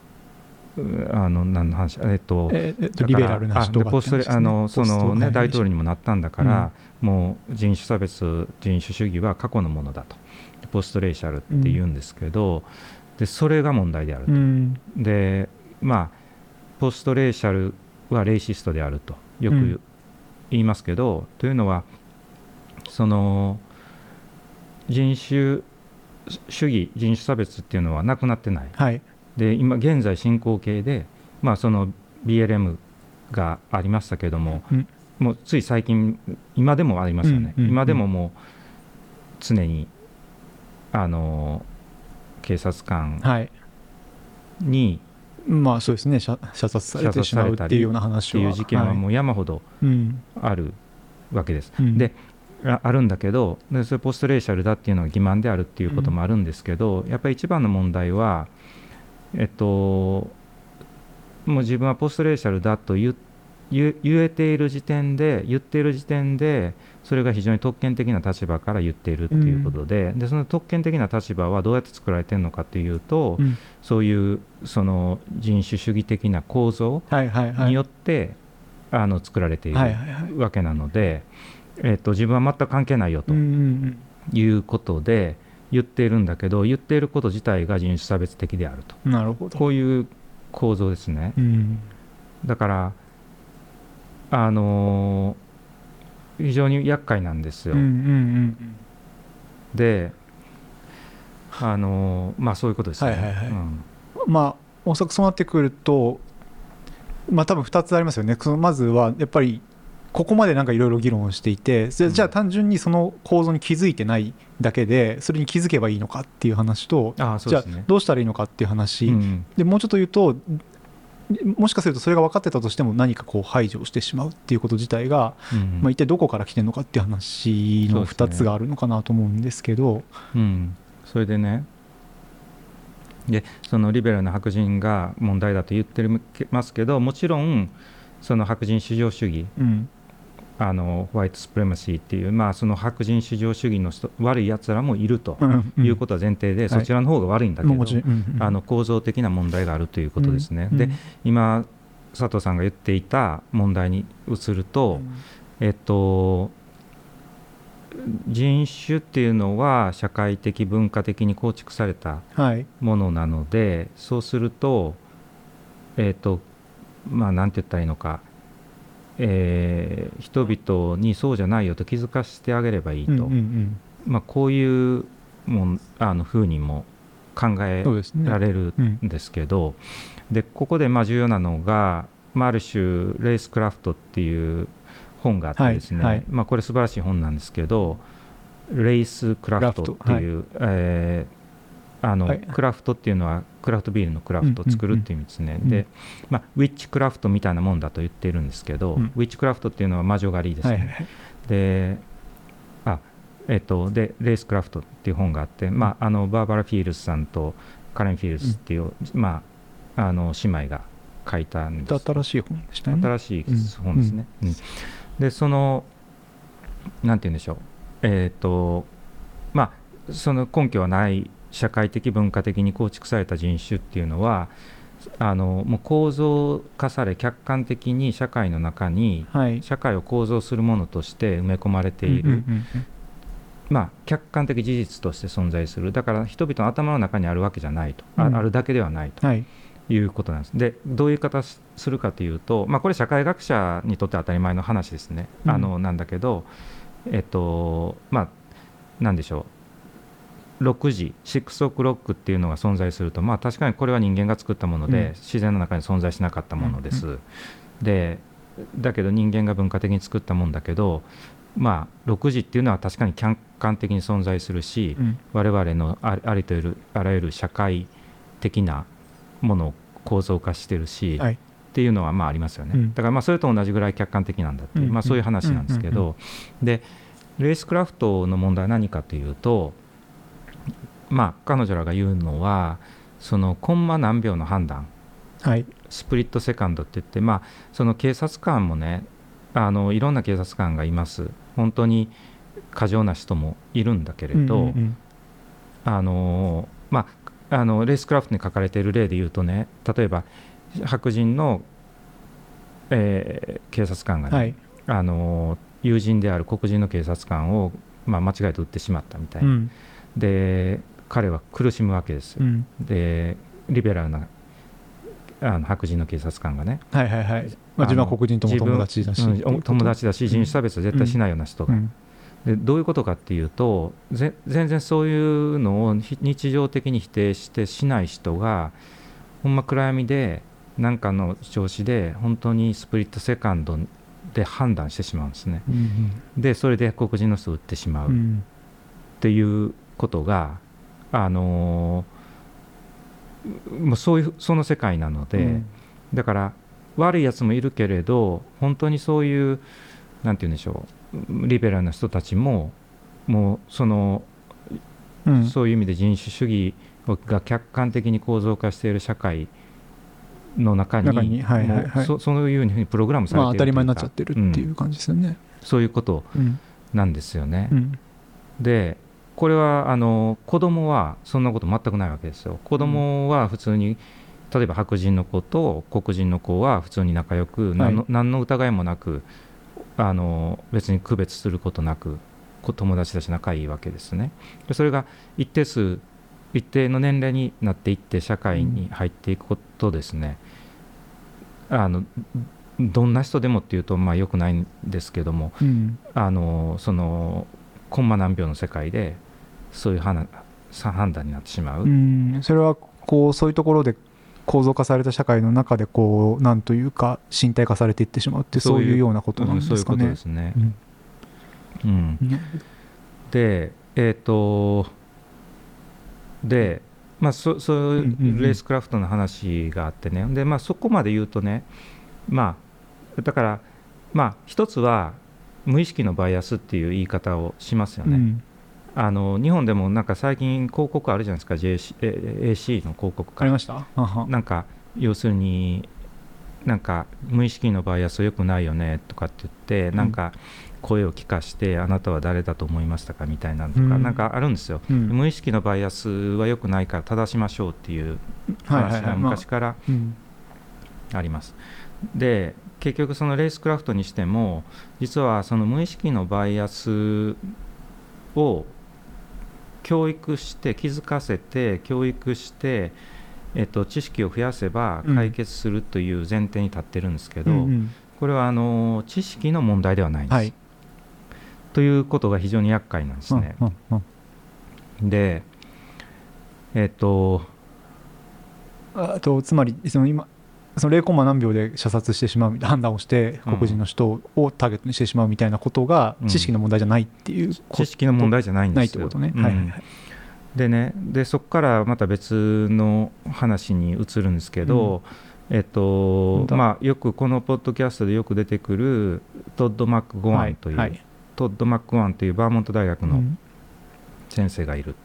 あの何の話えっとえリベラルな人があでポストレあのそのね大統領領にもなったんだから、もう人種差別人種主義は過去のものだと。ポストレーシャルって言うんですけど、でそれが問題であると、うん。でまあポストレーシャルはレイシストであるとよくうん。言いますけど、というのはその人種主義人種差別っていうのはなくなってない。はいで今現在進行形で、まあ、その BLM がありましたけども、うん。もうつい最近今でもありますよね、うんうんうん。今でももう常にあの警察官はい。にまあそうですね。射射殺されてしまうっていうような話は。っていう事件はもう山ほどあるわけです。うん。でああるんだけどでそれポストレーシャルだっていうのは欺瞞であるっていうこともあるんですけど、やっぱり一番の問題はえっともう自分はポストレーシャルだと言言言えている時点で言っている時点でそれが非常に特権的な立場から言っているっていうことで,、でその特権的な立場はどうやって作られてるのかっていうと、うん。そういうその人種主義的な構造はいはいはい。によって、あの作られているはいはいはい。わけなので、えっと自分は全く関係ないよとうんうん。いうことで言っているんだけど、言っていること自体が人種差別的であると。うんなるほど。こういう構造ですね。うん。だからあのー非常に厄介なんですよ。うんうんうんであのーまあそういうことですね。はいはいはい。うん。まあおそらくそうなってくるとまあ多分2つありますよね。そのまずはやっぱりここまでなんかいろいろ議論をしていてじゃあ単純にその構造に気づいてないだけでそれに気づけばいいのかっていう話とじゃあああそうですね。どうしたらいいのかっていう話、うんでもうちょっと言うともしかするとそれが分かってたとしても何かこう排除をしてしまうっていうこと自体が、うんまあ、一体どこから来てるのかっていう話の2つがあるのかなと思うんですけど。うん、それでねでそのリベラルな白人が問題だと言ってますけどもちろんその白人至上主義うんあのホワイトスプレマシーっていう、まあ、その白人至上主義の人悪いやつらもいるとうんいうことは前提で、い。そちらの方が悪いんだけど、もちろんうんうん。あの構造的な問題があるということですね。うん。で今佐藤さんが言っていた問題に移ると、えっと、人種っていうのは社会的文化的に構築されたはい。ものなのでそうするとえっとまあなんて言ったらいいのか、えー人々にそうじゃないよと気づかせてあげればいいと、うんうんうん。まあ、こういうもんあの風にも考えられるうんんですけど、でここでまあ重要なのが、まあ、ある種レースクラフトっていう本があってですね、はいはい。まあ、これ素晴らしい本なんですけどレースクラフトっていう、えーあのはい。クラフトっていうのはクラフトビールのクラフトを作るっていう意味ですね、うんで、まあ、ウィッチクラフトみたいなもんだと言っているんですけど、うん。ウィッチクラフトっていうのは魔女狩りですね、はいはいはい。であえっとでレースクラフトっていう本があって、まあ、あのバーバラ・フィールズさんとカレン・フィールズっていう、まあ、あの姉妹が書いたんです。新しい本でしたよね。新しい本ですね。うん。でそのなんて言うんでしょう。えっ、とまあその根拠はない社会的文化的に構築された人種っていうのはあのもう構造化され客観的に社会の中にはい。社会を構造するものとして埋め込まれている、うんうんうんまあ、客観的事実として存在する。だから人々の頭の中にあるわけじゃないと、あうん。あるだけではないと。はい。いうことなんです。でどういう方すするかというと、まあ、これ社会学者にとって当たり前の話ですね、うん。あのなんだけどえっとまあなんでしょう6時6オクロックっていうのが存在するとまあ確かにこれは人間が作ったもので、うん。自然の中に存在しなかったものです、でだけど人間が文化的に作ったもんだけどまあ6時っていうのは確かに客観的に存在するし、うん。我々のあありとあらゆる社会的なものを構造化してるし、はい。っていうのはまあありますよね、うん。だからまあそれと同じぐらい客観的なんだっていう、うん。まあ、そういう話なんですけど、でレースクラフトの問題は何かというとまあ彼女らが言うのはそのコンマ何秒の判断。はい。スプリットセカンドって言って、まあ、その警察官もねあのいろんな警察官がいます。本当に過剰な人もいるんだけれど、うんうんうん。あのまあ、あのレースクラフトに書かれている例で言うとね例えば白人の、えー警察官がね、はい。あの友人である黒人の警察官を、まあ、間違えて撃ってしまったみたいな、うん。で彼は苦しむわけですよ、うん。でリベラルなあの白人の警察官がね。はいはいはい。まあ自分は黒人とも友達だし。うん友達だし人種差別は絶対しないような人が、うん。でどういうことかっていうとぜ全然そういうのをひ日常的に否定してしない人がほんま暗闇で何かの調子で本当にスプリットセカンドで判断してしまうんですね。うんでそれで黒人の人を撃ってしまうっうん。ていうことが、あのーもうそういうその世界なので、うん。だから悪いやつもいるけれど本当にそういうなんて言うんでしょうリベラルな人たちももうその、うん。そういう意味で人種主義が客観的に構造化している社会の中にはいはいはい。そそういうふうにプログラムされまあているというか当たり前になっちゃってるっていんう感じですよね。そういうことうん。なんですよね。うん。でこれはあの子供はそんなこと全くないわけですよ。子供は普通に、例えば白人の子と黒人の子は普通に仲良く、何の何の疑いもなくあの別に区別することなくこ友達だし仲いいわけですね。でそれが一定数一定の年齢になっていって社会に入っていくことですね、あのどんな人でもっていうとまあよくないんですけどもうんあのそのコンマ何秒の世界でそういう判断になってしまう、うん。それはこうそういうところで構造化された社会の中でこうなんというか身体化されていってしまうってそういうようなことなんうんそういうことですかね。うん。うん。でえっ、とでまあそそうレースクラフトの話があってね。でまあそこまで言うとねまあだからまあ一つは無意識のバイアスっていう言い方をしますよね。うん。あの日本でもなんか最近広告あるじゃないですか。JC え AC の広告かありました？なんか要するになんか無意識のバイアス良くないよねとかって言ってん。なんか声を聞かしてあなたは誰だと思いましたかみたいなのとかうん。なんかあるんですよ、うん。無意識のバイアスは良くないから正しましょうっていう話が昔からうん。あります。で結局そのレースクラフトにしても実はその無意識のバイアスを教育して気づかせて教育して、えっと、知識を増やせばうん解決するという前提に立ってるんですけど、うんうんこれはあの知識の問題ではないんです。はいということが非常に厄介なんですね。うんうんうんでえっとあとつまりその今その0コンマ何秒で射殺してしまう判断をしてうん。黒人の人をターゲットにしてしまうみたいなことがうん。知識の問題じゃないっていうこ知識の問題じゃないんないっですよ。てことね、うん。はいはい。はいでねでそこからまた別の話に移るんですけど、えっとまあ、よくこのポッドキャストでよく出てくるトッド・マック・ゴワンという、はいはい。トッド・マック・ゴワンというバーモント大学のうん。先生がいるん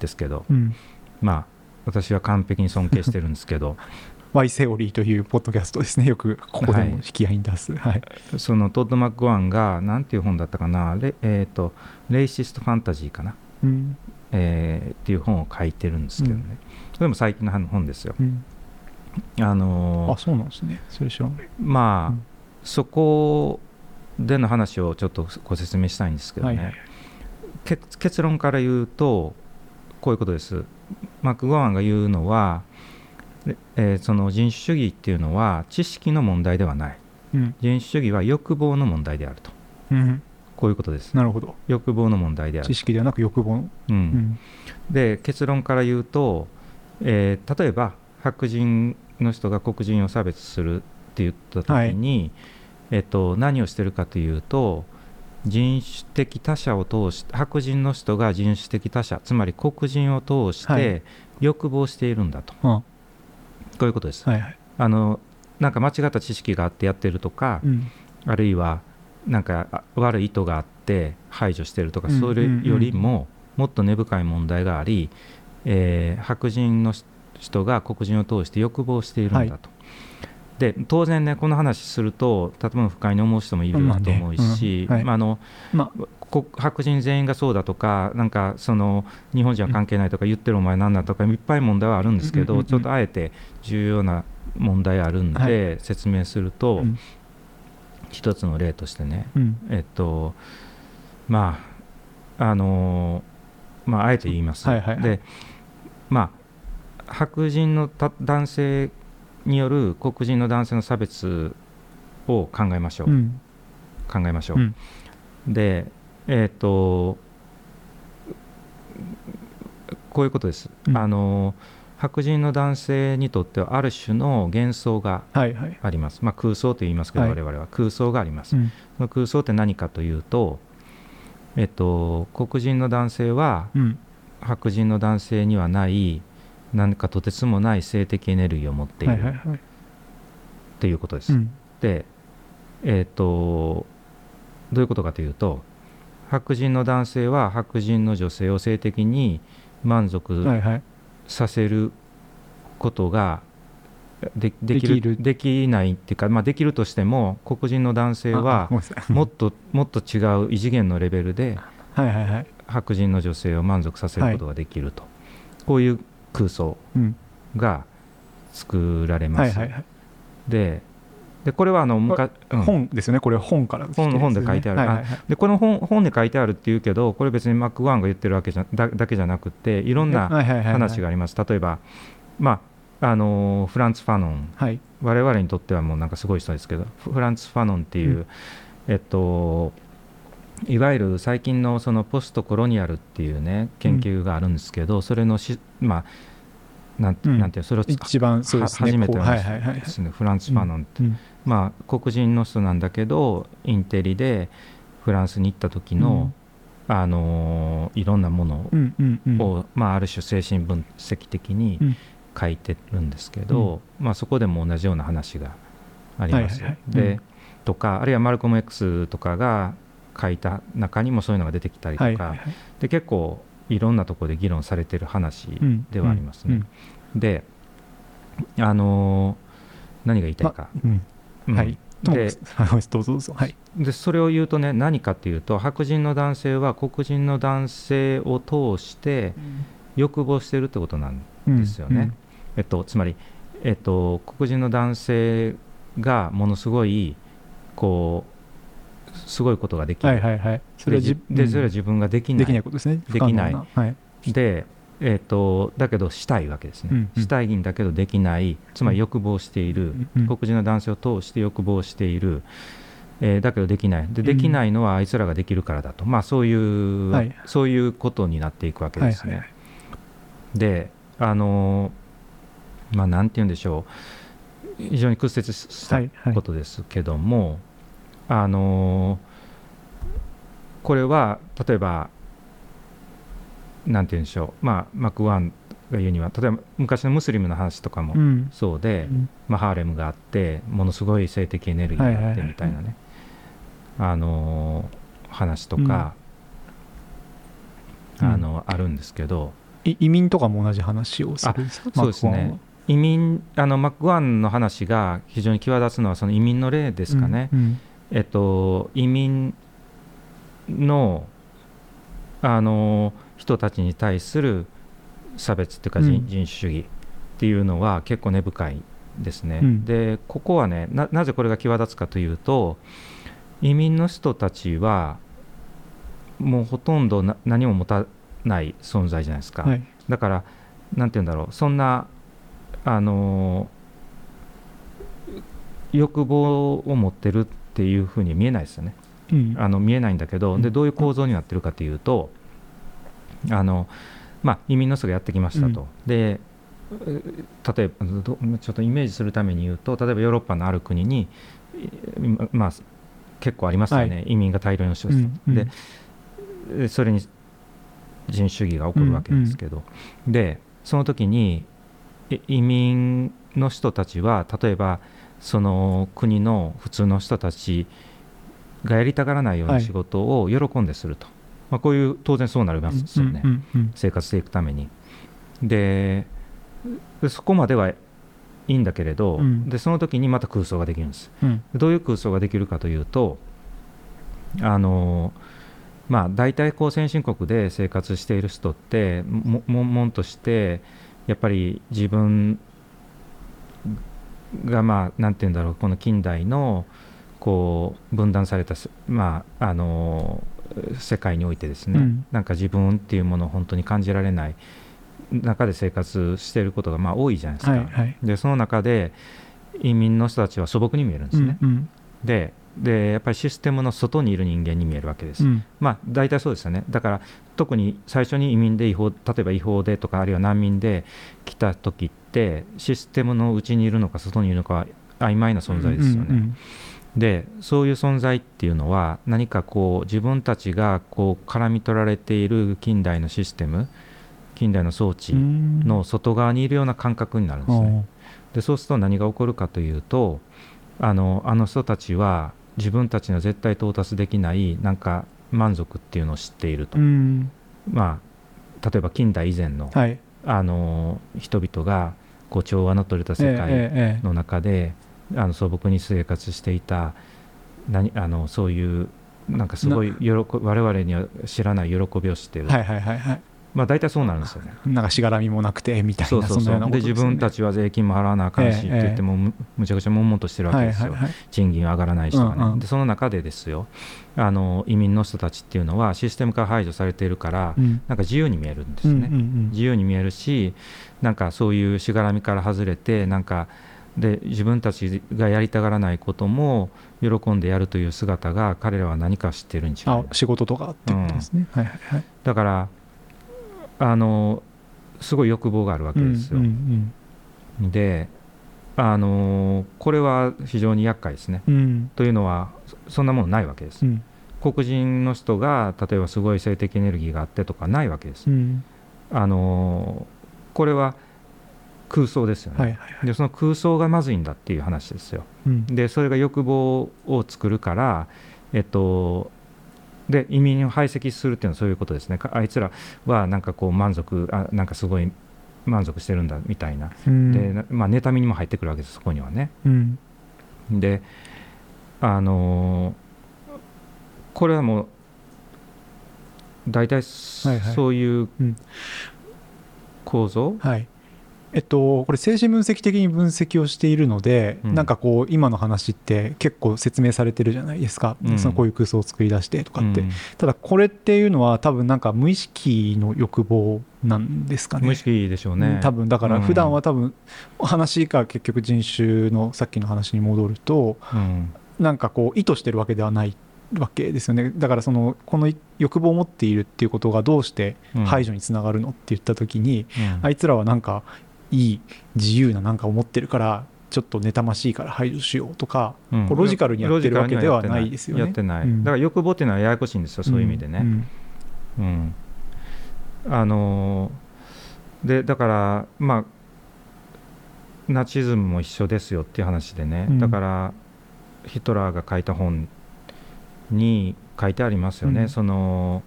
ですけど、うん。まあ私は完璧に尊敬してるんですけど Y セオリーというポッドキャストですね。よくここではい。も引き合いに出す、はい。そのトッド・マック・ゴワンが何ていう本だったかな。レ,、えっと Racist Fantasy かな、うん。えーっていう本を書いてるんですけどね、それも最近の本ですよ。うん。あのーあそうなんですね。それ知らないまあ、うん。そこでの話をちょっとご説明したいんですけどね、はいはい。結結論から言うとこういうことです。マクゴワンが言うのは、でえーその人種主義っていうのは知識の問題ではない。うん。人種主義は欲望の問題であると。うん。こういうことです。なるほど。欲望の問題である。知、識ではなく欲望。ううん。んで結論から言うと、えー例えば白人の人が黒人を差別するって言った時に、えっと、何をしてるかというと人種的他者を通して白人の人が人種的他者つまり黒人を通しはい。て欲望しているんだと、あこういうことです、はいはい。あのなんか間違った知識があってやってるとか、うん。あるいはなんかあ悪い意図があって排除してるとか、うんそれよりももっと根深い問題があり、えー白人の人が黒人を通して欲望しているんだと。はいで当然ねこの話するととても不快に思う人もいると思うし、白人全員がそうだとかなんかその日本人は関係ないとか言ってるお前なんだとかいっぱい問題はあるんですけど、ちょっとあえて重要な問題あるんで、は説明すると、うん。一つの例としてねうん。えっとまああのまああえて言います、でまあ白人のた男性による黒人の男性の差別を考えましょう、うん。考えましょう、うん。でえっ、とこういうことです、うん。あの白人の男性にとってはある種の幻想がはいはい。あります、まあ、空想と言いますけど、はい。我々は。空想があります、うん。その空想って何かというと、えっと、黒人の男性はうん。白人の男性にはない何かとてつもない性的エネルギーを持っているはいはいはい。ということです。うん。で、えっとどういうことかというと白人の男性は白人の女性を性的に満足はいはい。させることがでできるできないっていうか、まあ、できるとしても黒人の男性はもっともっと違う異次元のレベルではいはいはい。白人の女性を満足させることができると、こういう空想うんが作られます。はいはいはい。ででこれはあの昔、うん。本ですよね。これ本から来てるやつ本本で書いてある。はいはいはい。でこの本本で書いてあるっていうけどこれ別にマック・ワンが言ってるわけじゃだだけじゃなくていろんな話があります、例えば、まああのーフランツ・ファノン。はい。我々にとってはもうなんかすごい人ですけどフフランツ・ファノンっていう、うん。えっといわゆる最近のそのポストコロニアルっていうね研究があるん。ですけど、それのしまあなん。て,、うん。なん。ていうそれを一番そうですねは初めてのはいはいはいはいですねフランツ・ファノンって、うん。まあ黒人の人なん。だけどインテリでフランスに行った時の、あのーいろん。なものうん。うん。うん。を、まあ、ある種精神分析的にうん。書いてるん。ですけど、まあ、そこでも同じような話があります。でとかあるいはマルコム X とかが書いた中にもそういうのが出てきたりとか、はいはいはい。で結構いろんなところで議論されてる話うんではありますね。うんであのー何が言いたいか、うん。うん。はい。ではいどうぞどうぞ。はい。でそれを言うとね何かっていうと白人の男性は黒人の男性を通して欲望してるってことなんですよね。えっと、つまり、えっと、黒人の男性がものすごいこうすごいことができる、はいはいはい。それはでそれは自分ができない。できないことですね。できない。はい。で、えっと、だけどしたいわけですね、うんうん。したいんだけどできない。つまり欲望している、うん黒人の男性を通して欲望している、えーだけどできない。でできないのはあいつらができるからだと、まあ、そういう、はい。そういうことになっていくわけですね。はいはい。であのーまあなんて言うんでしょう。非常に屈折したはいはい。ことですけども、あのーこれは例えばなんて言うんでしょう、まあ、マクワンが言うには例えば昔のムスリムの話とかもうん。そうで、うん。まあ、ハーレムがあってものすごい性的エネルギーがあってみたいなね、あのー話とか、うん。あのあるんですけど、い移民とかも同じ話をする？そうですね。移民あのマクワンの話が非常に際立つのはその移民の例ですかね、うんうんえっと、移民のあの人たちに対する差別っていうか人,、種主義っていうのは結構根深いですね。うんでここはねななぜこれが際立つかというと移民の人たちはもうほとんどな何も持たない存在じゃないですか。はいだからなんて言うんだろうそんなあの欲望を持ってるっていうふうに見えないですよね。うん。あの見えないんだけど、うん。でどういう構造になってるかというとあの、まあ、移民の人がやってきましたと。でう例えばどちょっとイメージするために言うと例えばヨーロッパのある国に、いまあ、結構ありますよね、は移民が大量に押し寄せて、うん。ででそれに人種主義が起こるわけですけど、でその時にい移民の人たちは例えばその国の普通の人たちがやりたがらないようはない仕事を喜んですると、まあ、こういう当然そうなりますよね、うんうん生活していくために。ででそこまではいいんだけれど、うん。でその時にまた空想ができるんです。うん。どういう空想ができるかというとあのまあ大体こう先進国で生活している人っても悶々としてやっぱり自分がまあなんて言うんだろうこの近代のこう分断されたせまああの世界においてですね、うんなんか自分っていうものを本当に感じられない中で生活していることがまあ多いじゃないですか。はいはいでその中で移民の人たちは素朴に見えるんですね。うんででやっぱりシステムの外にいる人間に見えるわけです。うんまあ大体そうですよね。だから特に最初に移民で違法例えば違法でとかあるいは難民で来た時ってシステムの内にいるのか外にいるのかは曖昧な存在ですよね。うんでそういう存在っていうのは何かこう自分たちがこう絡み取られている近代のシステム近代の装置うんの外側にいるような感覚になるんですね。あでそうすると何が起こるかというとあのあの人たちは自分たちの絶対到達できないなんか満足っていうのを知っていると、ーうん。まあ例えば近代以前の,、はい。あの人々がこう調和の取れた世界ええええの中で、あの素朴に生活していた何あのそういうなんかすごい喜我々には知らない喜びを知っている、はいはいはいはいまあ大体そうなるんですよね。なんかしがらみもなくてみたいなそうそうそう。んなようなことで自分たちちは税金も払わなあかんしって言ってもむむちゃくちゃ悶々としてるわけですよ、はいはいはい。賃金上がらない人がね、うんうん。でその中でですよ。あの移民の人たちっていうのはシステムから排除されているから、うん。なんか自由に見えるんですね、うんうん自由に見えるしなんかそういうしがらみから外れてなんかで自分たちがやりたがらないことも喜んでやるという姿が彼らは何か知ってるに違いないあ仕事とかってことですね、はいはいはい。だからあのすごい欲望があるわけですよ、うんうんであのこれは非常に厄介ですね。うん。うんというのはそそんなものないわけです、うん。黒人の人が例えばすごい性的エネルギーがあってとかないわけです、うん。あのこれは空想ですよね、はいはいはい。でその空想がまずいんだっていう話ですよ。うん。でそれが欲望を作るからえっとで移民を排斥するっていうのはそういうことですね。かあいつらはなんかこう満足あなんかすごい満足してるんだみたいな、うん。でなまあ、妬みにも入ってくるわけですそこにはね。うん。であのーこれはもう大体そはいはい。そういううん。構造、はいえっと、これ精神分析的に分析をしているので、うん。なんかこう今の話って結構説明されてるじゃないですか、うん。そのこういう空想を作り出してとかって、うん。ただこれっていうのは多分なんか無意識の欲望なんですかね。無意識でしょうね、うん多分だからうん。普段は多分話が結局人種のさっきの話に戻るとうん。なんかこう意図してるわけではないわけですよね。だからそのこの欲望を持っているっていうことがどうしてうん。排除につながるのって言った時に、うん。あいつらはなんかいい自由ななんかを持ってるからちょっと妬ましいから排除しようとか、うん。ロジカルにやってるわけではない。ですよね。やってない、うん。だから欲望っていうのはややこしいんですよ、そういう意味でね。うん。あのーでだから、まあ、ナチズムも一緒ですよっていう話でね、うん。だからヒトラーが書いた本に書いてありますよね、うん。その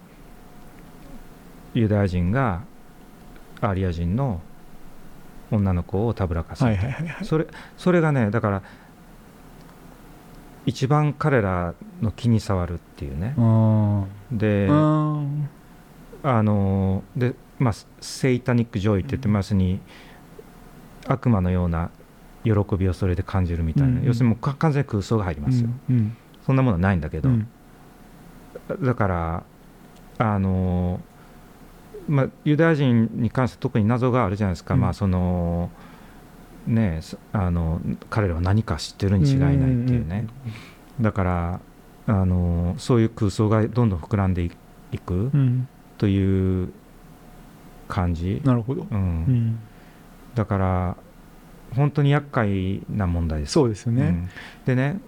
ユダヤ人がアリア人の女の子をたぶらかす、はいはいはいはい。それそれがねだから一番彼らの気に障るっていうね。う、んうで、んあので、まあ、セイタニック・ジョイって言ってますに、悪魔のような喜びをそれで感じるみたいな、うん要するにもうか完全に空想が入りますよ、うんそんなものはないんだけど、うん。だからあの、まあ、ユダヤ人に関して特に謎があるじゃないですか、うん。まあそのねそあの彼らは何か知ってるに違いないっていうね、だからあのそういう空想がどんどん膨らんでいいくうん。うんという感じ、なるほど。うん。うん。だから本当に厄介な問題です。そうですよね。うん。でね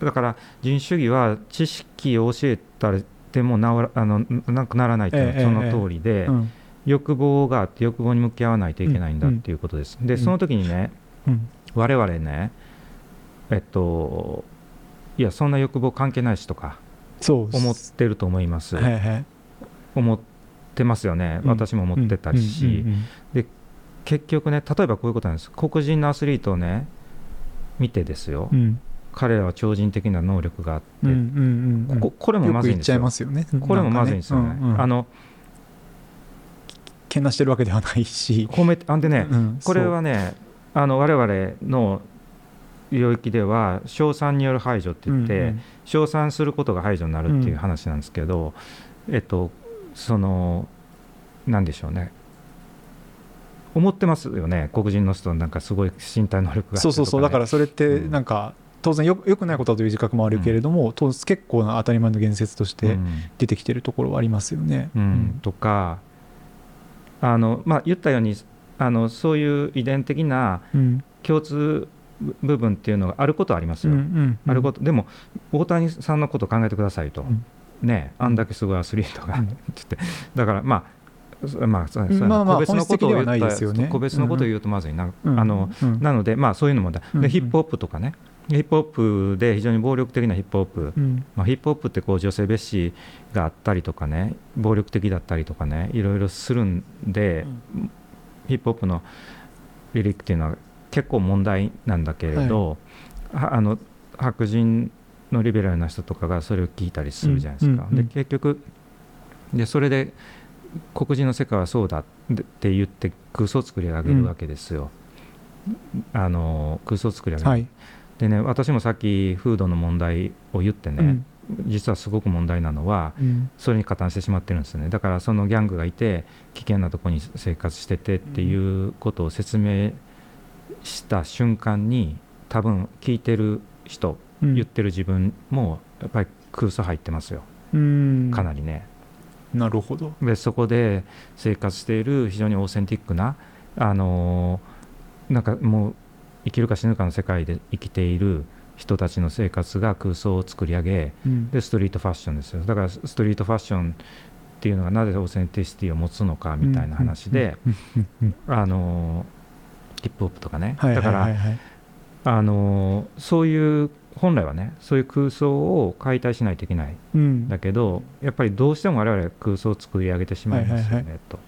だから人種主義は知識を教えたらでもなわあのなくならないというのええはその通りで、うん。欲望があって欲望に向き合わないといけないんだっていうことです。でうん。その時にねうん。我々ねえっといやそんな欲望関係ないしとか思ってると思います。思ってますよね、うん。私も思ってたりし、うん。うん。結局ね例えばこういうことなんです。黒人のアスリートをね見てですよ、彼らは超人的な能力があって、うんうんうんここれもまずいんですよ。ね。これもまずいんですよね。なんかうんうん。あのけなしてるわけではないし、褒めてあんでね、うんこれはねあの我々の領域では称賛による排除って言って、うんうん。称賛することが排除になるっていう話なんですけど、えっとそのなんでしょうね。思ってますよね。黒人の人なんかすごい身体能力がそうそうそう。だからそれってうん。なんか当然よよくないことだという自覚もあるけれども、当然結構な当たり前の言説としてうん。出てきてるところはありますよね。うん。とかあの、まあ、言ったようにあのそういう遺伝的なうん。共通部分っていうのがあることはありますよ、うんうんあることでも大谷さんのことを考えてくださいと、うん。ねあんだけすごいアスリートが、うん。つって。だからまあそまあそまあまあ個別のことを言ったね。個別のことを言うとまずいな、うん。あのうん。なのでまあそういうのもだ。ヒップホップとかねヒップホップで非常に暴力的なヒップホップ、うん。まあ、ヒップホップってこう女性蔑視があったりとかね暴力的だったりとかねいろいろするんで、ヒップホップのリリックっていうのは結構問題なんだけれど、はあの白人のリベラルな人とかがそれを聞いたりするじゃないですか。うんうんうんで結局でそれで黒人の世界はそうだって言って空想を作り上げるわけですよ。あの空想を作り上げる、はいでね私もさっきフードの問題を言ってね、うん。実はすごく問題なのはうん。それに加担してしまってるんですよね。だからそのギャングがいて危険なところに生活しててっていうことを説明した瞬間に多分聞いてる人、うん。言ってる自分もやっぱり空想入ってますよ。うん。かなりね。なるほど。でそこで生活している非常にオーセンティックなあのーなんかもう生きるか死ぬかの世界で生きている人たちの生活が空想を作り上げうん。でストリートファッションですよ。だからストリートファッションっていうのがなぜ authenticity を持つのかみたいな話で、あのヒップホップとかね、だから、あのそういう本来はねそういう空想を解体しないといけないうんだけどやっぱりどうしても我々は空想を作り上げてしまいますよね、と。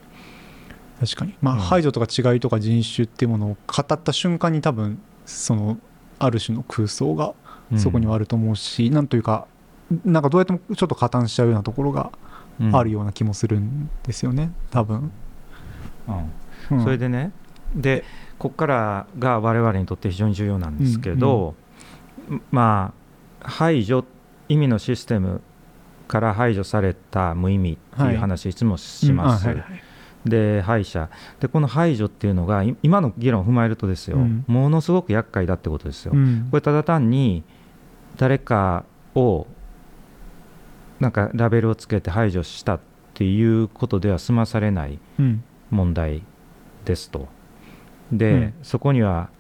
確かに。まあ、うん。排除とか違いとか人種っていうものを語った瞬間に多分そのある種の空想がそこにはあると思うし、なんというかなんかどうやってもちょっと加担しちゃうようなところがうん。あるような気もするんですよね。多分、うん。うん。それでねでここからが我々にとって非常に重要なんですけど、まあ排除意味のシステムから排除された無意味っていう話いつもします、うん。あはいはいで排者。でこの排除っていうのがい今の議論を踏まえるとですよ、うん。ものすごく厄介だってことですよ、うん。これただ単に誰かをなんかラベルをつけて排除したっていうことでは済まされないうん。問題ですと。で、うん。そこには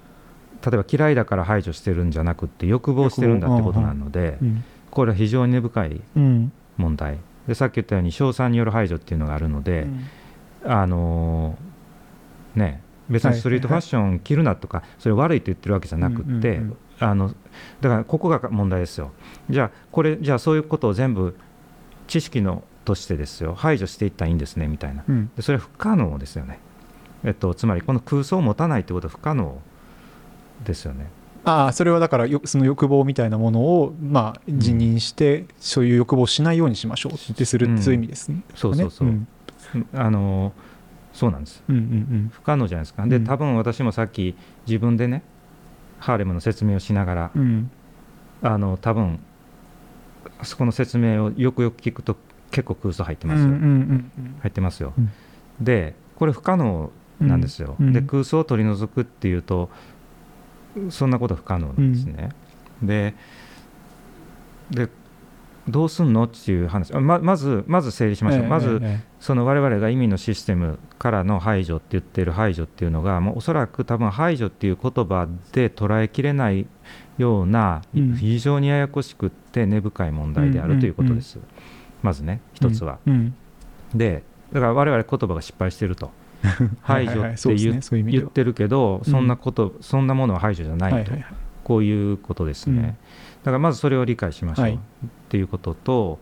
例えば嫌いだから排除してるんじゃなくって欲望してるんだってことなので、うん。これは非常に根深いうん。問題。でさっき言ったように賞賛による排除っていうのがあるので、あのーね別にストリートファッション着るなとか、それ悪いと言ってるわけじゃなくって、あのだからここが問題ですよ。じゃあこれじゃあそういうことを全部知識のとしてですよ。排除していったらいいんですねみたいな。うん。でそれは不可能ですよね、えっと、つまりこの空想を持たないってことは不可能ですよね。ああそれはだからよその欲望みたいなものをまあ辞任して、そういう欲望をしないようにしましょうってする、うんそういう意味ですね。そうそうそう、んあのそうなんです。うんうん不可能じゃないですか。でうん。多分私もさっき自分でねハーレムの説明をしながらうん。うんあの多分そこの説明をよくよく聞くと結構空想入ってますよ、うんうんうん入ってますよ、うん。でこれ不可能うんなんですよ、うん。で空想を取り除くっていうとそんなこと不可能なんですね、ででどうすんのっていう話。あままずまず整理しましょう、ええまずえその我々が意味のシステムからの排除って言ってる排除っていうのがもうおそらく多分排除っていう言葉で捉えきれないようなうん。非常にややこしくって根深い問題であうんうんるということです、まずねえ一つは、うんでだから我々言葉が失敗してると。排除って言,、ってるけどそんなこと、そんなものは排除じゃないと、はいはいはい。こういうことですね、うんだからまずそれを理解しましょう、はい。っていうことと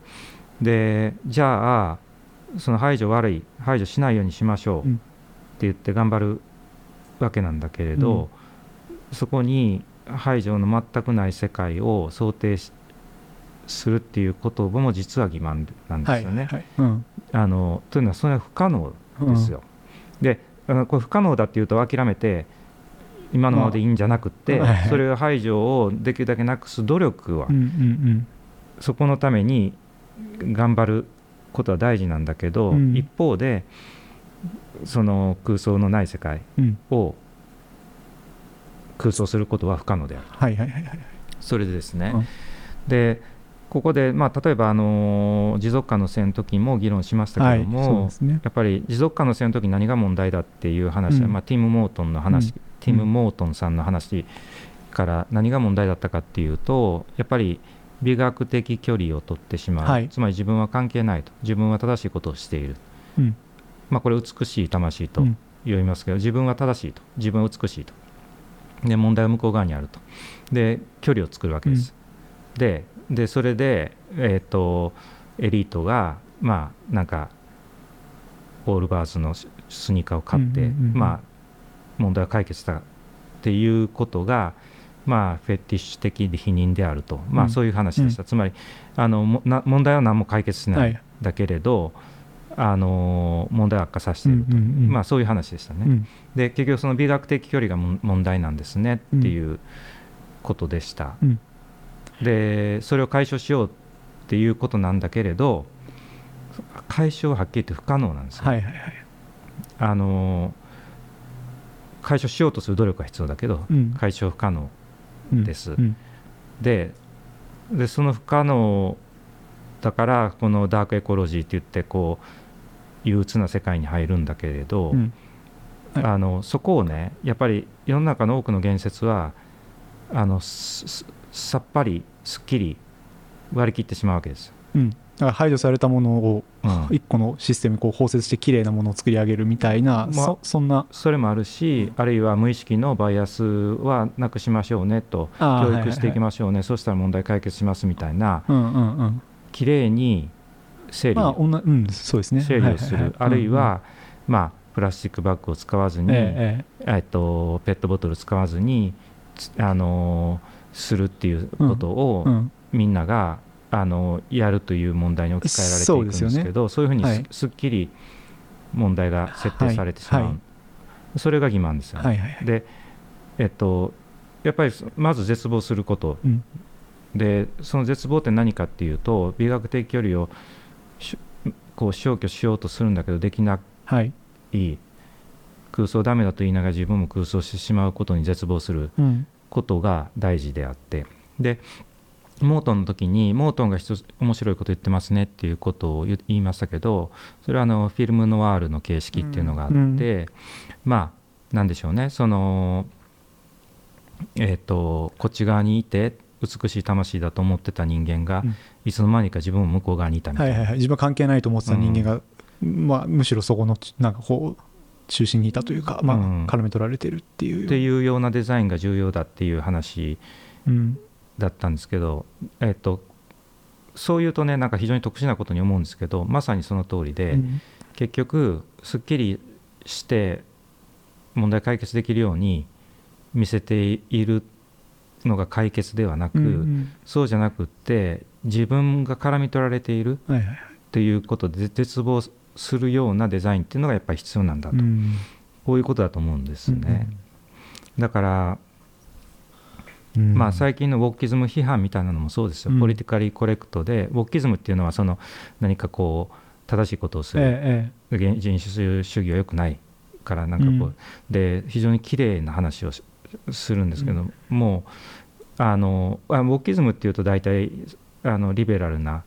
でじゃあその排除悪い排除しないようにしましょうってうん言って頑張るわけなんだけれど、そこに排除の全くない世界を想定しするっていうことも実は欺瞞なんですよね。はいはい。うん。あのというのはそれは不可能ですよ。であのこれ不可能だっていうと諦めて今のままでいいんじゃなくって、それを排除をできるだけなくす努力は、そこのために頑張ることは大事なんだけど、うん。一方でその空想のない世界を空想することは不可能である。はいはいはいはい。それでですね、うん。でここで、まあ、例えば、あの持続可能性の時も議論しましたけども、はいねやっぱり持続可能性の時に何が問題だっていう話は、うんまあ、ティム・モートンの話、うんティム・モートンさんの話から何が問題だったかっていうとやっぱり美学的距離を取ってしまう、はい。つまり自分は関係ないと。自分は正しいことをしている、うん。まあ、これ美しい魂とうん。言いますけど、自分は正しいと。自分は美しいと。で問題は向こう側にあると。で距離を作るわけです、ででそれで、えー、とエリートがまあなんかオールバーズのススニーカーを買って、うんうんうんうん。まあ問題を解決したっていうことがまあフェティッシュ的否認であると、まうん。あそういう話でした、つまりあの問題は何も解決しない、はい。だけれどあの問題を悪化させていると、うんうんうんまあそういう話でしたね、うん。で結局その美学的距離が問題なんですねっていうことでした、うん。でそれを解消しようっていうことなんだけれど解消ははっきり言って不可能なんですよ、はいはいはい。あの解消しようとする努力が必要だけど、うん。解消不可能うんです。うん。ででその不可能だからこのダークエコロジーって言ってこう憂鬱な世界に入るんだけれど、うん。はい。あのそこをねやっぱり世の中の多くの言説はあのさっぱりすっきり割り切ってしまうわけです。ようんだから排除されたものをうん。一個のシステムにこう包摂して綺麗なものを作り上げるみたいな、まあそそんな。それもあるし、あるいは無意識のバイアスはなくしましょうねと、教育していきましょうね、そうしたら問題解決しますみたいな、うんうんうん。きれいに整理,、まあうんそうですね。整理をする、あるい、は、まあ、プラスチックバッグを使わずに、うんうんええ。えっと、ペットボトル使わずに、つあのーするっていうことを、ええうん。みんなが、あのやるという問題に置き換えられていくんですけどそういうふうにす,、はい。すっきり問題が設定されてしまう、はい。はい。それが欺瞞ですよね。はいはいはい。で、えっと、やっぱりまず絶望すること。うん。でその絶望って何かっていうと美学的距離をしこう消去しようとするんだけどできなはいい。空想ダメだと言いながら自分も空想してしまうことに絶望するうん。ことが大事であって。でモートンの時にモートンが一つ面白いこと言ってますねっていうことを言言いましたけどそれはあのフィルムノワールの形式っていうのがあって、うん。まあなんでしょうね。そのえっ、とこっち側にいて美しい魂だと思ってた人間が、うん。いつの間にか自分も向こう側にいたみたな、はいいはいはい。自分は関係ないと思ってた人間が、まあ、むしろそこのなんかこう中心にいたというか、まあうん。絡め取られてるっていう。っていうようなデザインが重要だっていう話うんだったんですけど、えっとそういうとねなんか非常に特殊なことに思うんですけどまさにその通りで、うん。結局すっきりして問題解決できるように見せているのが解決ではなく、うんうん。そうじゃなくって自分が絡み取られているはいはいうことで絶望するようなデザインっていうのがやっぱり必要なんだと、うん。こういうことだと思うんですね。だからうん。まあ、最近のウォッキズム批判みたいなのもそうですよ、うん。ポリティカリーコレクトで、ウォッキズムっていうのはその何かこう、正しいことをする、ええ原人種主義は良くないから、なんかこう、うん。で非常に綺麗な話をしするんですけど、もうあのあ、ウォッキズムっていうと、大体あのリベラルな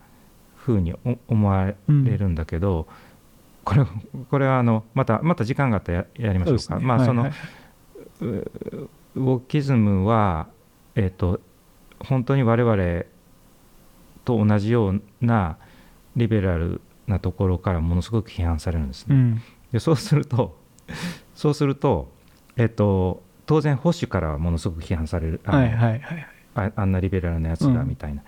風にお思われるんだけど、これこれはあのまたまた時間があったらややりましょうか。まあそのはいはい。ウォッキズムは、えっと本当に我々と同じようなリベラルなところからものすごく批判されるんですね。うん。でそうするとそうすると、えっと当然保守からはものすごく批判される。あのはいはいはいああんなリベラルなやつうんがみたいな、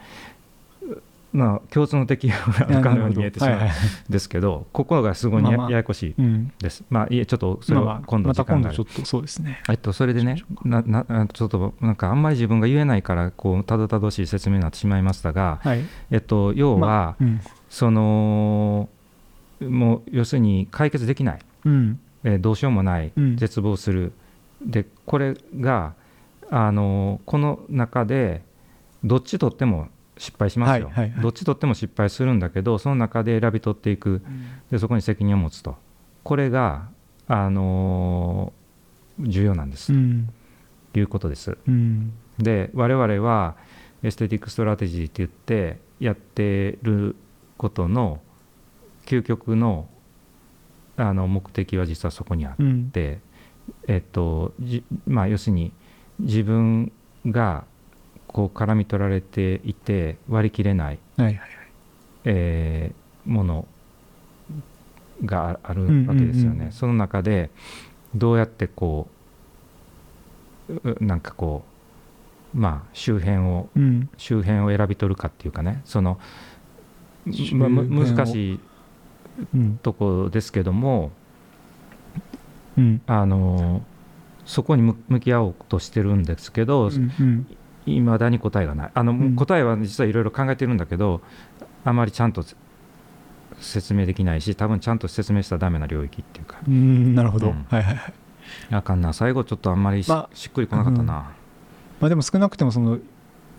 まあ共通の敵があるかのように見えてしまうんですけど、ここがすごいや,、まあまあ。ややこしいうん。です。まあいえちょっとそれはまあまあ。今度また時間がある。今度ちょっとそうですね。えっと、それでねななあちょっとなんかあんまり自分が言えないからこうたどたどしい説明になってしまいましたが、はい。えっと、要は、そのもう要するに解決できない、うん。えーどうしようもない、うん。絶望する。でこれがあのこの中でどっちとっても失敗しますよ、はいはいはい。どっちとっても失敗するんだけどその中で選び取っていく。でそこに責任を持つと。これがあの重要なんです、うん。ということです。うん。で我々は aesthetic strategy って言ってやってることの究極のあの目的は実はそこにあっうん。て、えっとじまあ、要するに自分がこう絡み取られていて割り切れない、はいはいえーものがああるうんうんうんわけですよね。その中でどうやってこううなんかこうまあ周辺をうん。周辺を選び取るかっていうかね。その、周ま、む辺を。難しいうん。とこですけどもうん。あのそこに向向き合おうとしてるんですけどうんいま、未だに答えがない。あの、うん。答えは実はいろいろ考えてるんだけどあまりちゃんと説明できないし多分ちゃんと説明したらダメな領域っていうか。うんなるほど、うん。はいはいはい。あかんな最後ちょっとあんまりし,、まあしっくりこなかったな、まあ、でも少なくてもその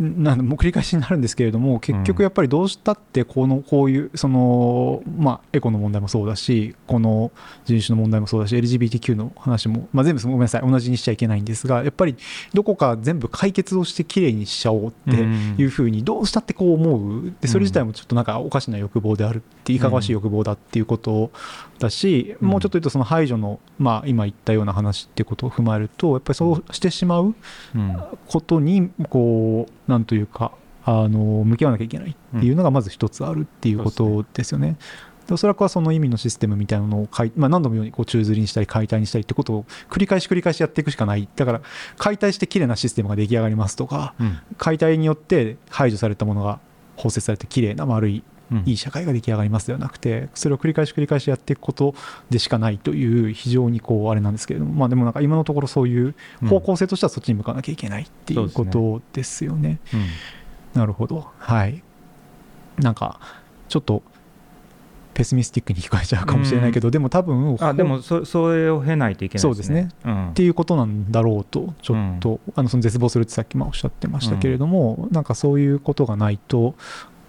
なんもう繰り返しになるんですけれども結局やっぱりどうしたってこのこういうその、まあ、エコの問題もそうだしこの人種の問題もそうだし LGBTQ の話も、まあ、全部ごめんなさい同じにしちゃいけないんですがやっぱりどこか全部解決をしてきれいにしちゃおうっていうふうにどうしたってこう思う？でそれ自体もちょっとなんかおかしな欲望であるっていかがわしい欲望だっていうことだし、うん。もうちょっと言うとその排除の、まあ、今言ったような話っていうことを踏まえるとやっぱりそうしてしまううん。ことにこうなんというかあの向き合わなきゃいけないっていうのがまず一つあるっていうことですよね。でおそらくはその意味のシステムみたいなのを解、まあ、何度もようにこう宙吊りにしたり解体にしたりってことを繰り返し繰り返しやっていくしかない。だから解体して綺麗なシステムが出来上がりますとかうん。解体によって排除されたものが包摂されて綺麗な丸いうんいい社会が出来上がりますではなくてそれを繰り返し繰り返しやっていくことでしかないという非常にこうあれなんですけれどもまあでもなんか今のところそういう方向性としてはそっちに向かなきゃいけないっていうことですよね。うん。なるほど。はい。なんかちょっとペスミスティックに聞こえちゃうかもしれないけど、でも多分あでもそそれを経ないといけないですね。うん。っていうことなんだろうとちょっと、あのその絶望するってさっきもおっしゃってましたけれども、なんかそういうことがないと、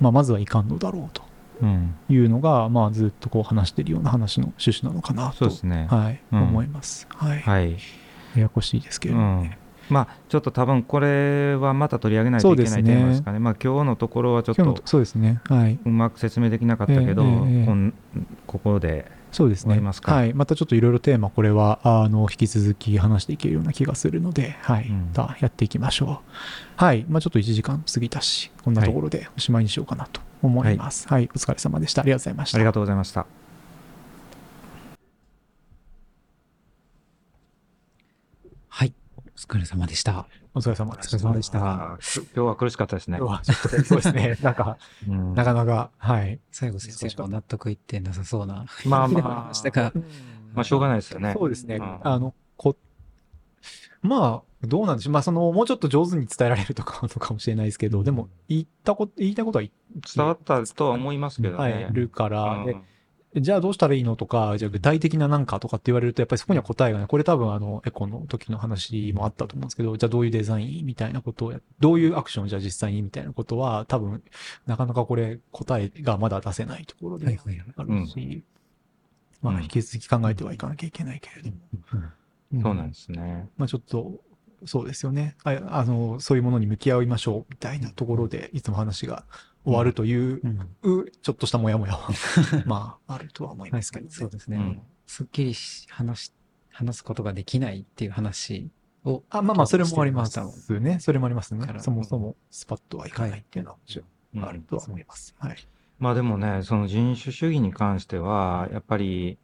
まあ、まずはいかんのだろうとうん。いうのが、まあ、ずっとこう話しているような話の趣旨なのかなとね。はいうん。思います、はい。はい。ややこしいですけれど。もね、まあちょっと多分これはまた取り上げないといけないテーマですかね。まあ今日のところはちょっとそうですね。はい。うまく説明できなかったけど、ええええ。こんここでそうですね。はい、またちょっといろいろテーマこれはあの引き続き話していけるような気がするので、はい。うん。またやっていきましょう。はい、まあ、ちょっと1時間過ぎたしこんなところでおしまいにしようかなと思います。はい、お疲れ様でした。ありがとうございました。ありがとうございました。はい。お疲れ様でした。お疲れ様でしたお疲れ様でした。今日は苦しかったですね。今日はちょっとそうですね。なんかうん。なかなかはい。最後先生も納得いってなさそうな。まあままあしたが、まあしょうがないですよね。そうですね、うん。あのこまあどうなんでしょう。まあそのもうちょっと上手に伝えられるとかのかもしれないですけど、でも言ったこと言いたいことは言伝わったとは思いますけどはい。ね。るから、うん。でじゃあどうしたらいいのとか、じゃあ具体的ななんかとかって言われると、やっぱりそこには答えがない。これ多分あの、エコの時の話もあったと思うんですけど、じゃあどういうデザインみたいなことをや、どういうアクションをじゃあ実際にみたいなことは、多分、なかなかこれ答えがまだ出せないところで。あるし、まあうん引き続き考えてはいかなきゃいけないけれども。そうなんですね。まあちょっと、そうですよね。ああの、そういうものに向き合いましょうみたいなところで、いつも話が終わるという、うんちょっとしたモヤモヤは、まあ、あるとは思いますけど、確かにそうですね。うんすっきりし話し、話すことができないっていう話を。あ、まあまあ、それもありますね。それもありますねそもそもスパッとはいかないっていうのはもちろうんんあるとは思います。はい。まあでもね、その人種主義に関しては、やっぱり、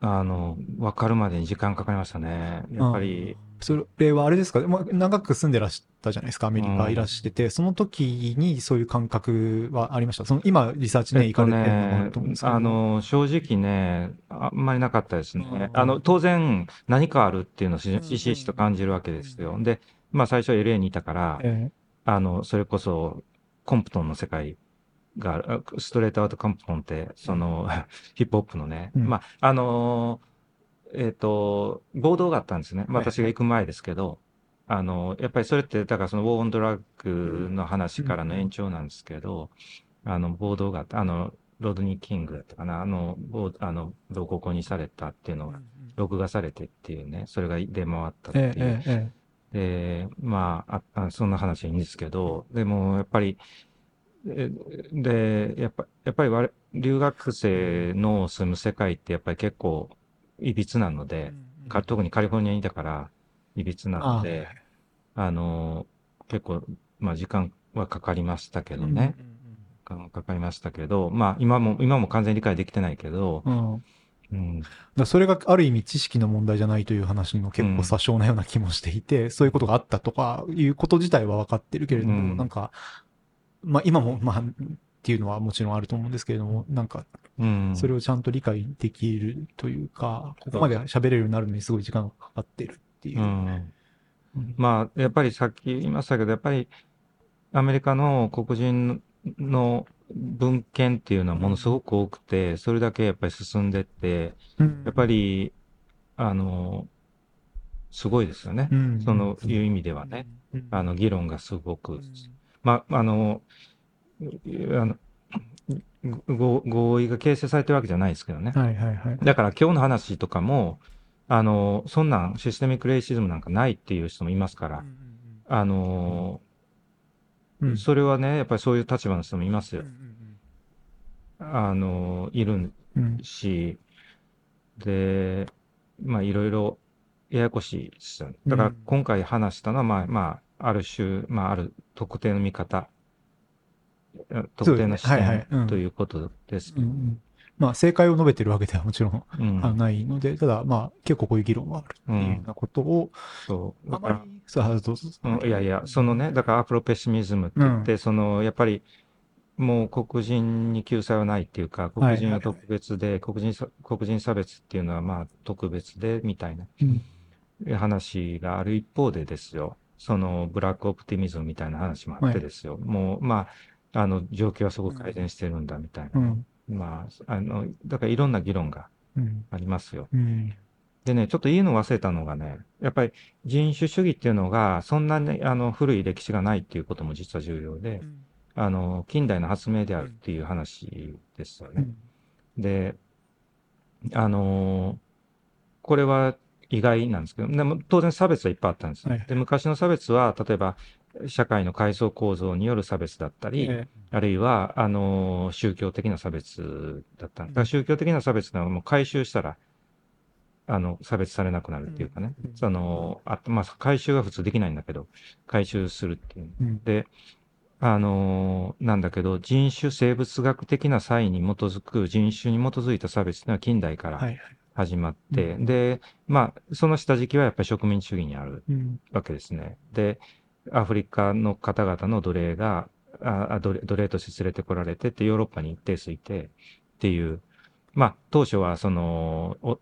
あの、分かるまでに時間かかりましたね。やっぱり、それはあれですか、まあ、長く住んでらしたじゃないですか、アメリカいらしてて、その時にそういう感覚はありました？その今、リサーチね、えっと行かれてるのもあねると思うんですけど。あの、正直ね、あんまりなかったですね。うん。あの、当然、何かあるっていうのをしひしひしと感じるわけですよ。で、まあ最初 LA にいたから、えあの、それこそ、コンプトンの世界がストレートアウトコンプトンって、その、ヒップホップのね、うん。まあ、あのー、えっ、と、暴動があったんですね。私が行く前ですけど、あの、やっぱりそれって、だからそのウォーオンドラッグの話からの延長なんですけど、あの、暴動があった、あの、ロドニー・キングだったかな、あの、暴あの、同行にされたっていうのが、録画されてっていうね、それが出回ったっていう。えええ。で、まあ、ああそんな話はいいんですけど、でも、やっぱり、えで、やっぱ、やっぱり我留学生の住む世界ってやっぱり結構、いびつなので、か特にカリフォルニアにいたから、いびつなので、あの、結構、まあ時間はかかりましたけどね、かかかりましたけど、まあ今も、今も完全に理解できてないけど、うん。うん。うん、だそれがある意味知識の問題じゃないという話の結構詐称なような気もしていて、そういうことがあったとかいうこと自体は分かってるけれども、うん。なんか、まあ今も、まあ、っていうのはもちろんあると思うんですけれども、なんか、うん、それをちゃんと理解できるというか、ここまで喋れるようになるのにすごい時間がかかってるっていうう。ん。うんまあ、やっぱりさっき言いましたけど、やっぱりアメリカの黒人の文献っていうのはものすごく多くて、それだけやっぱり進んでって、やっぱり、あの、すごいですよね。うんそのいう意味ではね。、うんあの、議論がすごく。まあ、あの、あの、ご合意が形成されてるわけじゃないですけどね。はいはいはい。だから今日の話とかも、あの、そんなんシステミックレイシズムなんかないっていう人もいますから、あの、うんそれはね、やっぱりそういう立場の人もいますよ。あの、いるうんし、で、まあいろいろややこしいですよね。だからうん今回話したのは、まあ、まあ、ある種、まあ、ある特定の見方、え特定の視点ということですうんうん。まあ、正解を述べてるわけではもちろんうん。あないので、ただ、まあ、結構こういう議論はあるっていうようなことを、そう。あだからまり、さあ、どうぞ。うんいやいや、そのね、だからアフロペシミズムって言って、その、やっぱり、もう黒人に救済はないっていうか、黒人は特別で、黒人さ、黒人差別っていうのはまあ特別で、みたいなうん。話がある一方でですよ、そのブラックオプティミズムみたいな話もあってですよ、もう、まあ、あの、状況はすごく改善してるんだみたいな。うん。まあ、あの、だからいろんな議論がうん。ありますよ。うん。でね、ちょっと言うの忘れたのがね、やっぱり人種主義っていうのが、そんなにあの古い歴史がないっていうことも実は重要で、あの、近代の発明であるっていう話ですよね。うんで、あのーこれは意外なんですけど、でも当然差別はいっぱいあったんですよ。はいで、昔の差別は、例えば、社会の階層構造による差別だったり、えあるいは、あのー宗教的な差別だった。だから宗教的な差別なのはもう回収したら、あの、差別されなくなるっていうかね。うんその、あまあ、回収は普通できないんだけど、回収するっていう。うんで、あのーなんだけど、人種生物学的な差異に基づく人種に基づいた差別というのは近代からはいはい。始まって、うんで、まあ、その下敷きはやっぱり植民地主義にあるうん。わけですね。で、アフリカの方々の奴隷が、ああ奴隷奴隷として連れてこられてって、ヨーロッパに一定数いてっていう、まあ、当初はその、お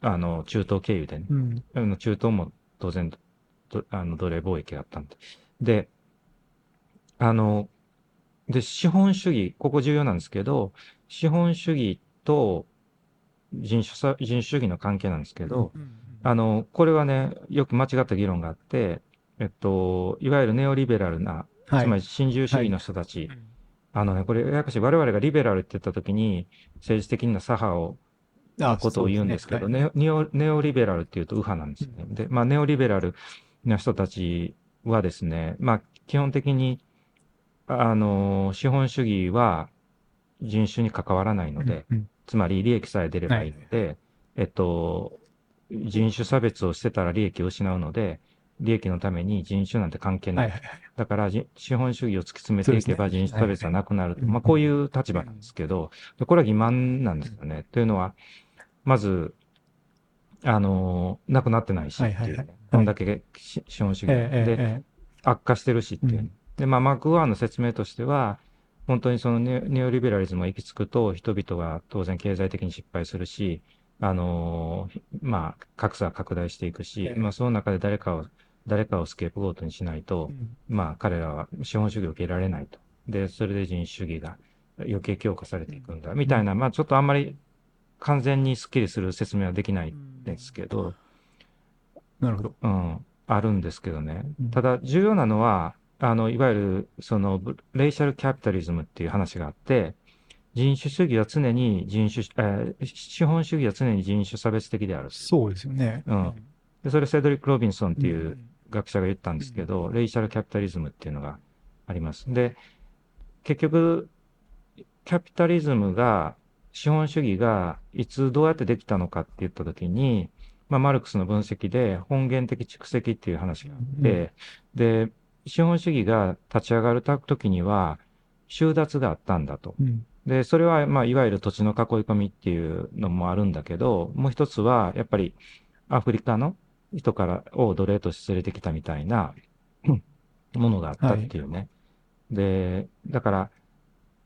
あの、中東経由でね、うん。中東も当然、どあの奴隷貿易があったんで。で、あの、で、資本主義、ここ重要なんですけど、資本主義と人種さ人種主義の関係なんですけど、あの、これはね、よく間違った議論があって、えっと、いわゆるネオリベラルな、はい。つまり新自由主義の人たち、あのね、これ、ややこしい、我々がリベラルって言ったときに、政治的な左派をあことを言うんですけど、ね。ネオネオネオリベラルっていうと右派なんですよね。で、まあ、ネオリベラルな人たちはですね、まあ、基本的に、あの、資本主義は人種に関わらないのはいで、うん。つまり利益さえ出ればいいので、えっと、人種差別をしてたら利益を失うので、利益のために人種なんて関係ない。はいはいはい。だからじ資本主義を突き詰めていけば人種差別はなくなる。はいまあこういう立場なんですけど、でこれは欺瞞なんですよね。というのは、まず、あのーなくなってないしっていう。ね、はいはい。はい。こんだけし資本主義ええで、ええ。悪化してるしっていう。ね、うん。で、まあ、マクワーンの説明としては、本当にそのネネオリベラリズムが行き着くと、人々が当然経済的に失敗するし、あのーまあ、格差は拡大していくし、ええ。まあ、その中で誰かを、誰かをスケープゴートにしないと、うんまあ、彼らは資本主義を受けられないと。で、それで人種主義が余計強化されていくんだ、みたいな、まあ、ちょっとあんまり完全にスッキリする説明はできないんですけど、なるほど。うん、あるんですけどねうん。ただ、重要なのは、あの、いわゆる、その、ブレイシャルキャピタリズムっていう話があって、人種主義は常に人種、えー資本主義は常に人種差別的である。そうですよね。うんで、それセドリック・ロビンソンっていううん学者が言ったんですけど、レイシャルキャピタリズムっていうのがあります。で、結局、キャピタリズムが、資本主義がいつどうやってできたのかって言ったときに、まあ、マルクスの分析で本源的蓄積っていう話があって、で、資本主義が立ち上がるときには、収奪があったんだと。うんで、それは、まあ、いわゆる土地の囲い込みっていうのもあるんだけど、もう一つは、やっぱり、アフリカの人から、を奴隷として連れてきたみたいな、うんものがあったっていうね。で、だから、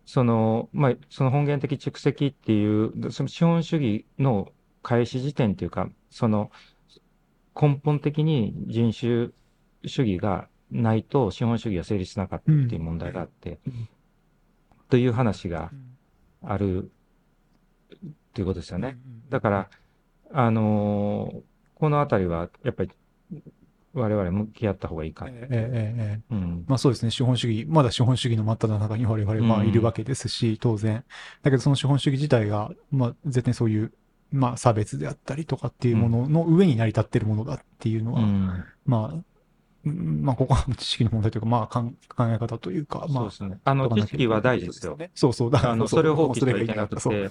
その、まあ、その本源的蓄積っていう、その資本主義の開始時点っていうか、その、根本的に人種主義がないと資本主義は成立しなかったっていう問題があって、うん。という話があるっていうことですよね。だから、あのーこのあたりは、やっぱり、我々向き合った方がいいか。ええええ。まあそうですね、資本主義、まだ資本主義の真っ只中に我々まあうんいるわけですし、当然。だけどその資本主義自体が、まあ絶対そういう、まあ差別であったりとかっていうものの上に成り立ってるものだっていうのは、うんまあ、うんまあここは知識の問題というか、まあ考考え方というか、まあ。そうですね。あの、知識は大事ですよ。。そうそう、だからあの、うそれを放棄してはいけなくて、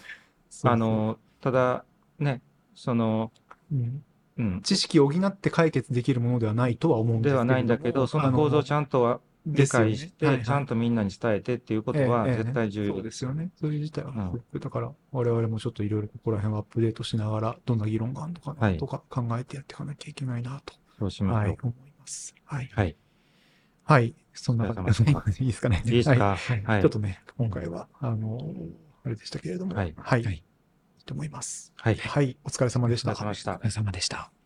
あの、ただ、ね、その、うんうん、知識を補って解決できるものではないとは思うんですけではないんだけど、その構造をちゃんとは理解して、ちゃんととみんなに伝えてっていうことはええ絶対重そう要ですよね。それ自体はうんだから、我々もちょっといろいろここら辺をアップデートしながら、どんな議論があるのかなはいとか考えてやっていかなきゃいけないなと、そうしましょ。はいう思います。はい。はい。はい。そんな感じでいいですかね。いいですか？はいはいちょっとね、今回は、あの、あれでしたけれども、はいはい。はいいいと思います。はい。はい。お疲れ様でしたお疲れ様でし。たお疲。れ様でした。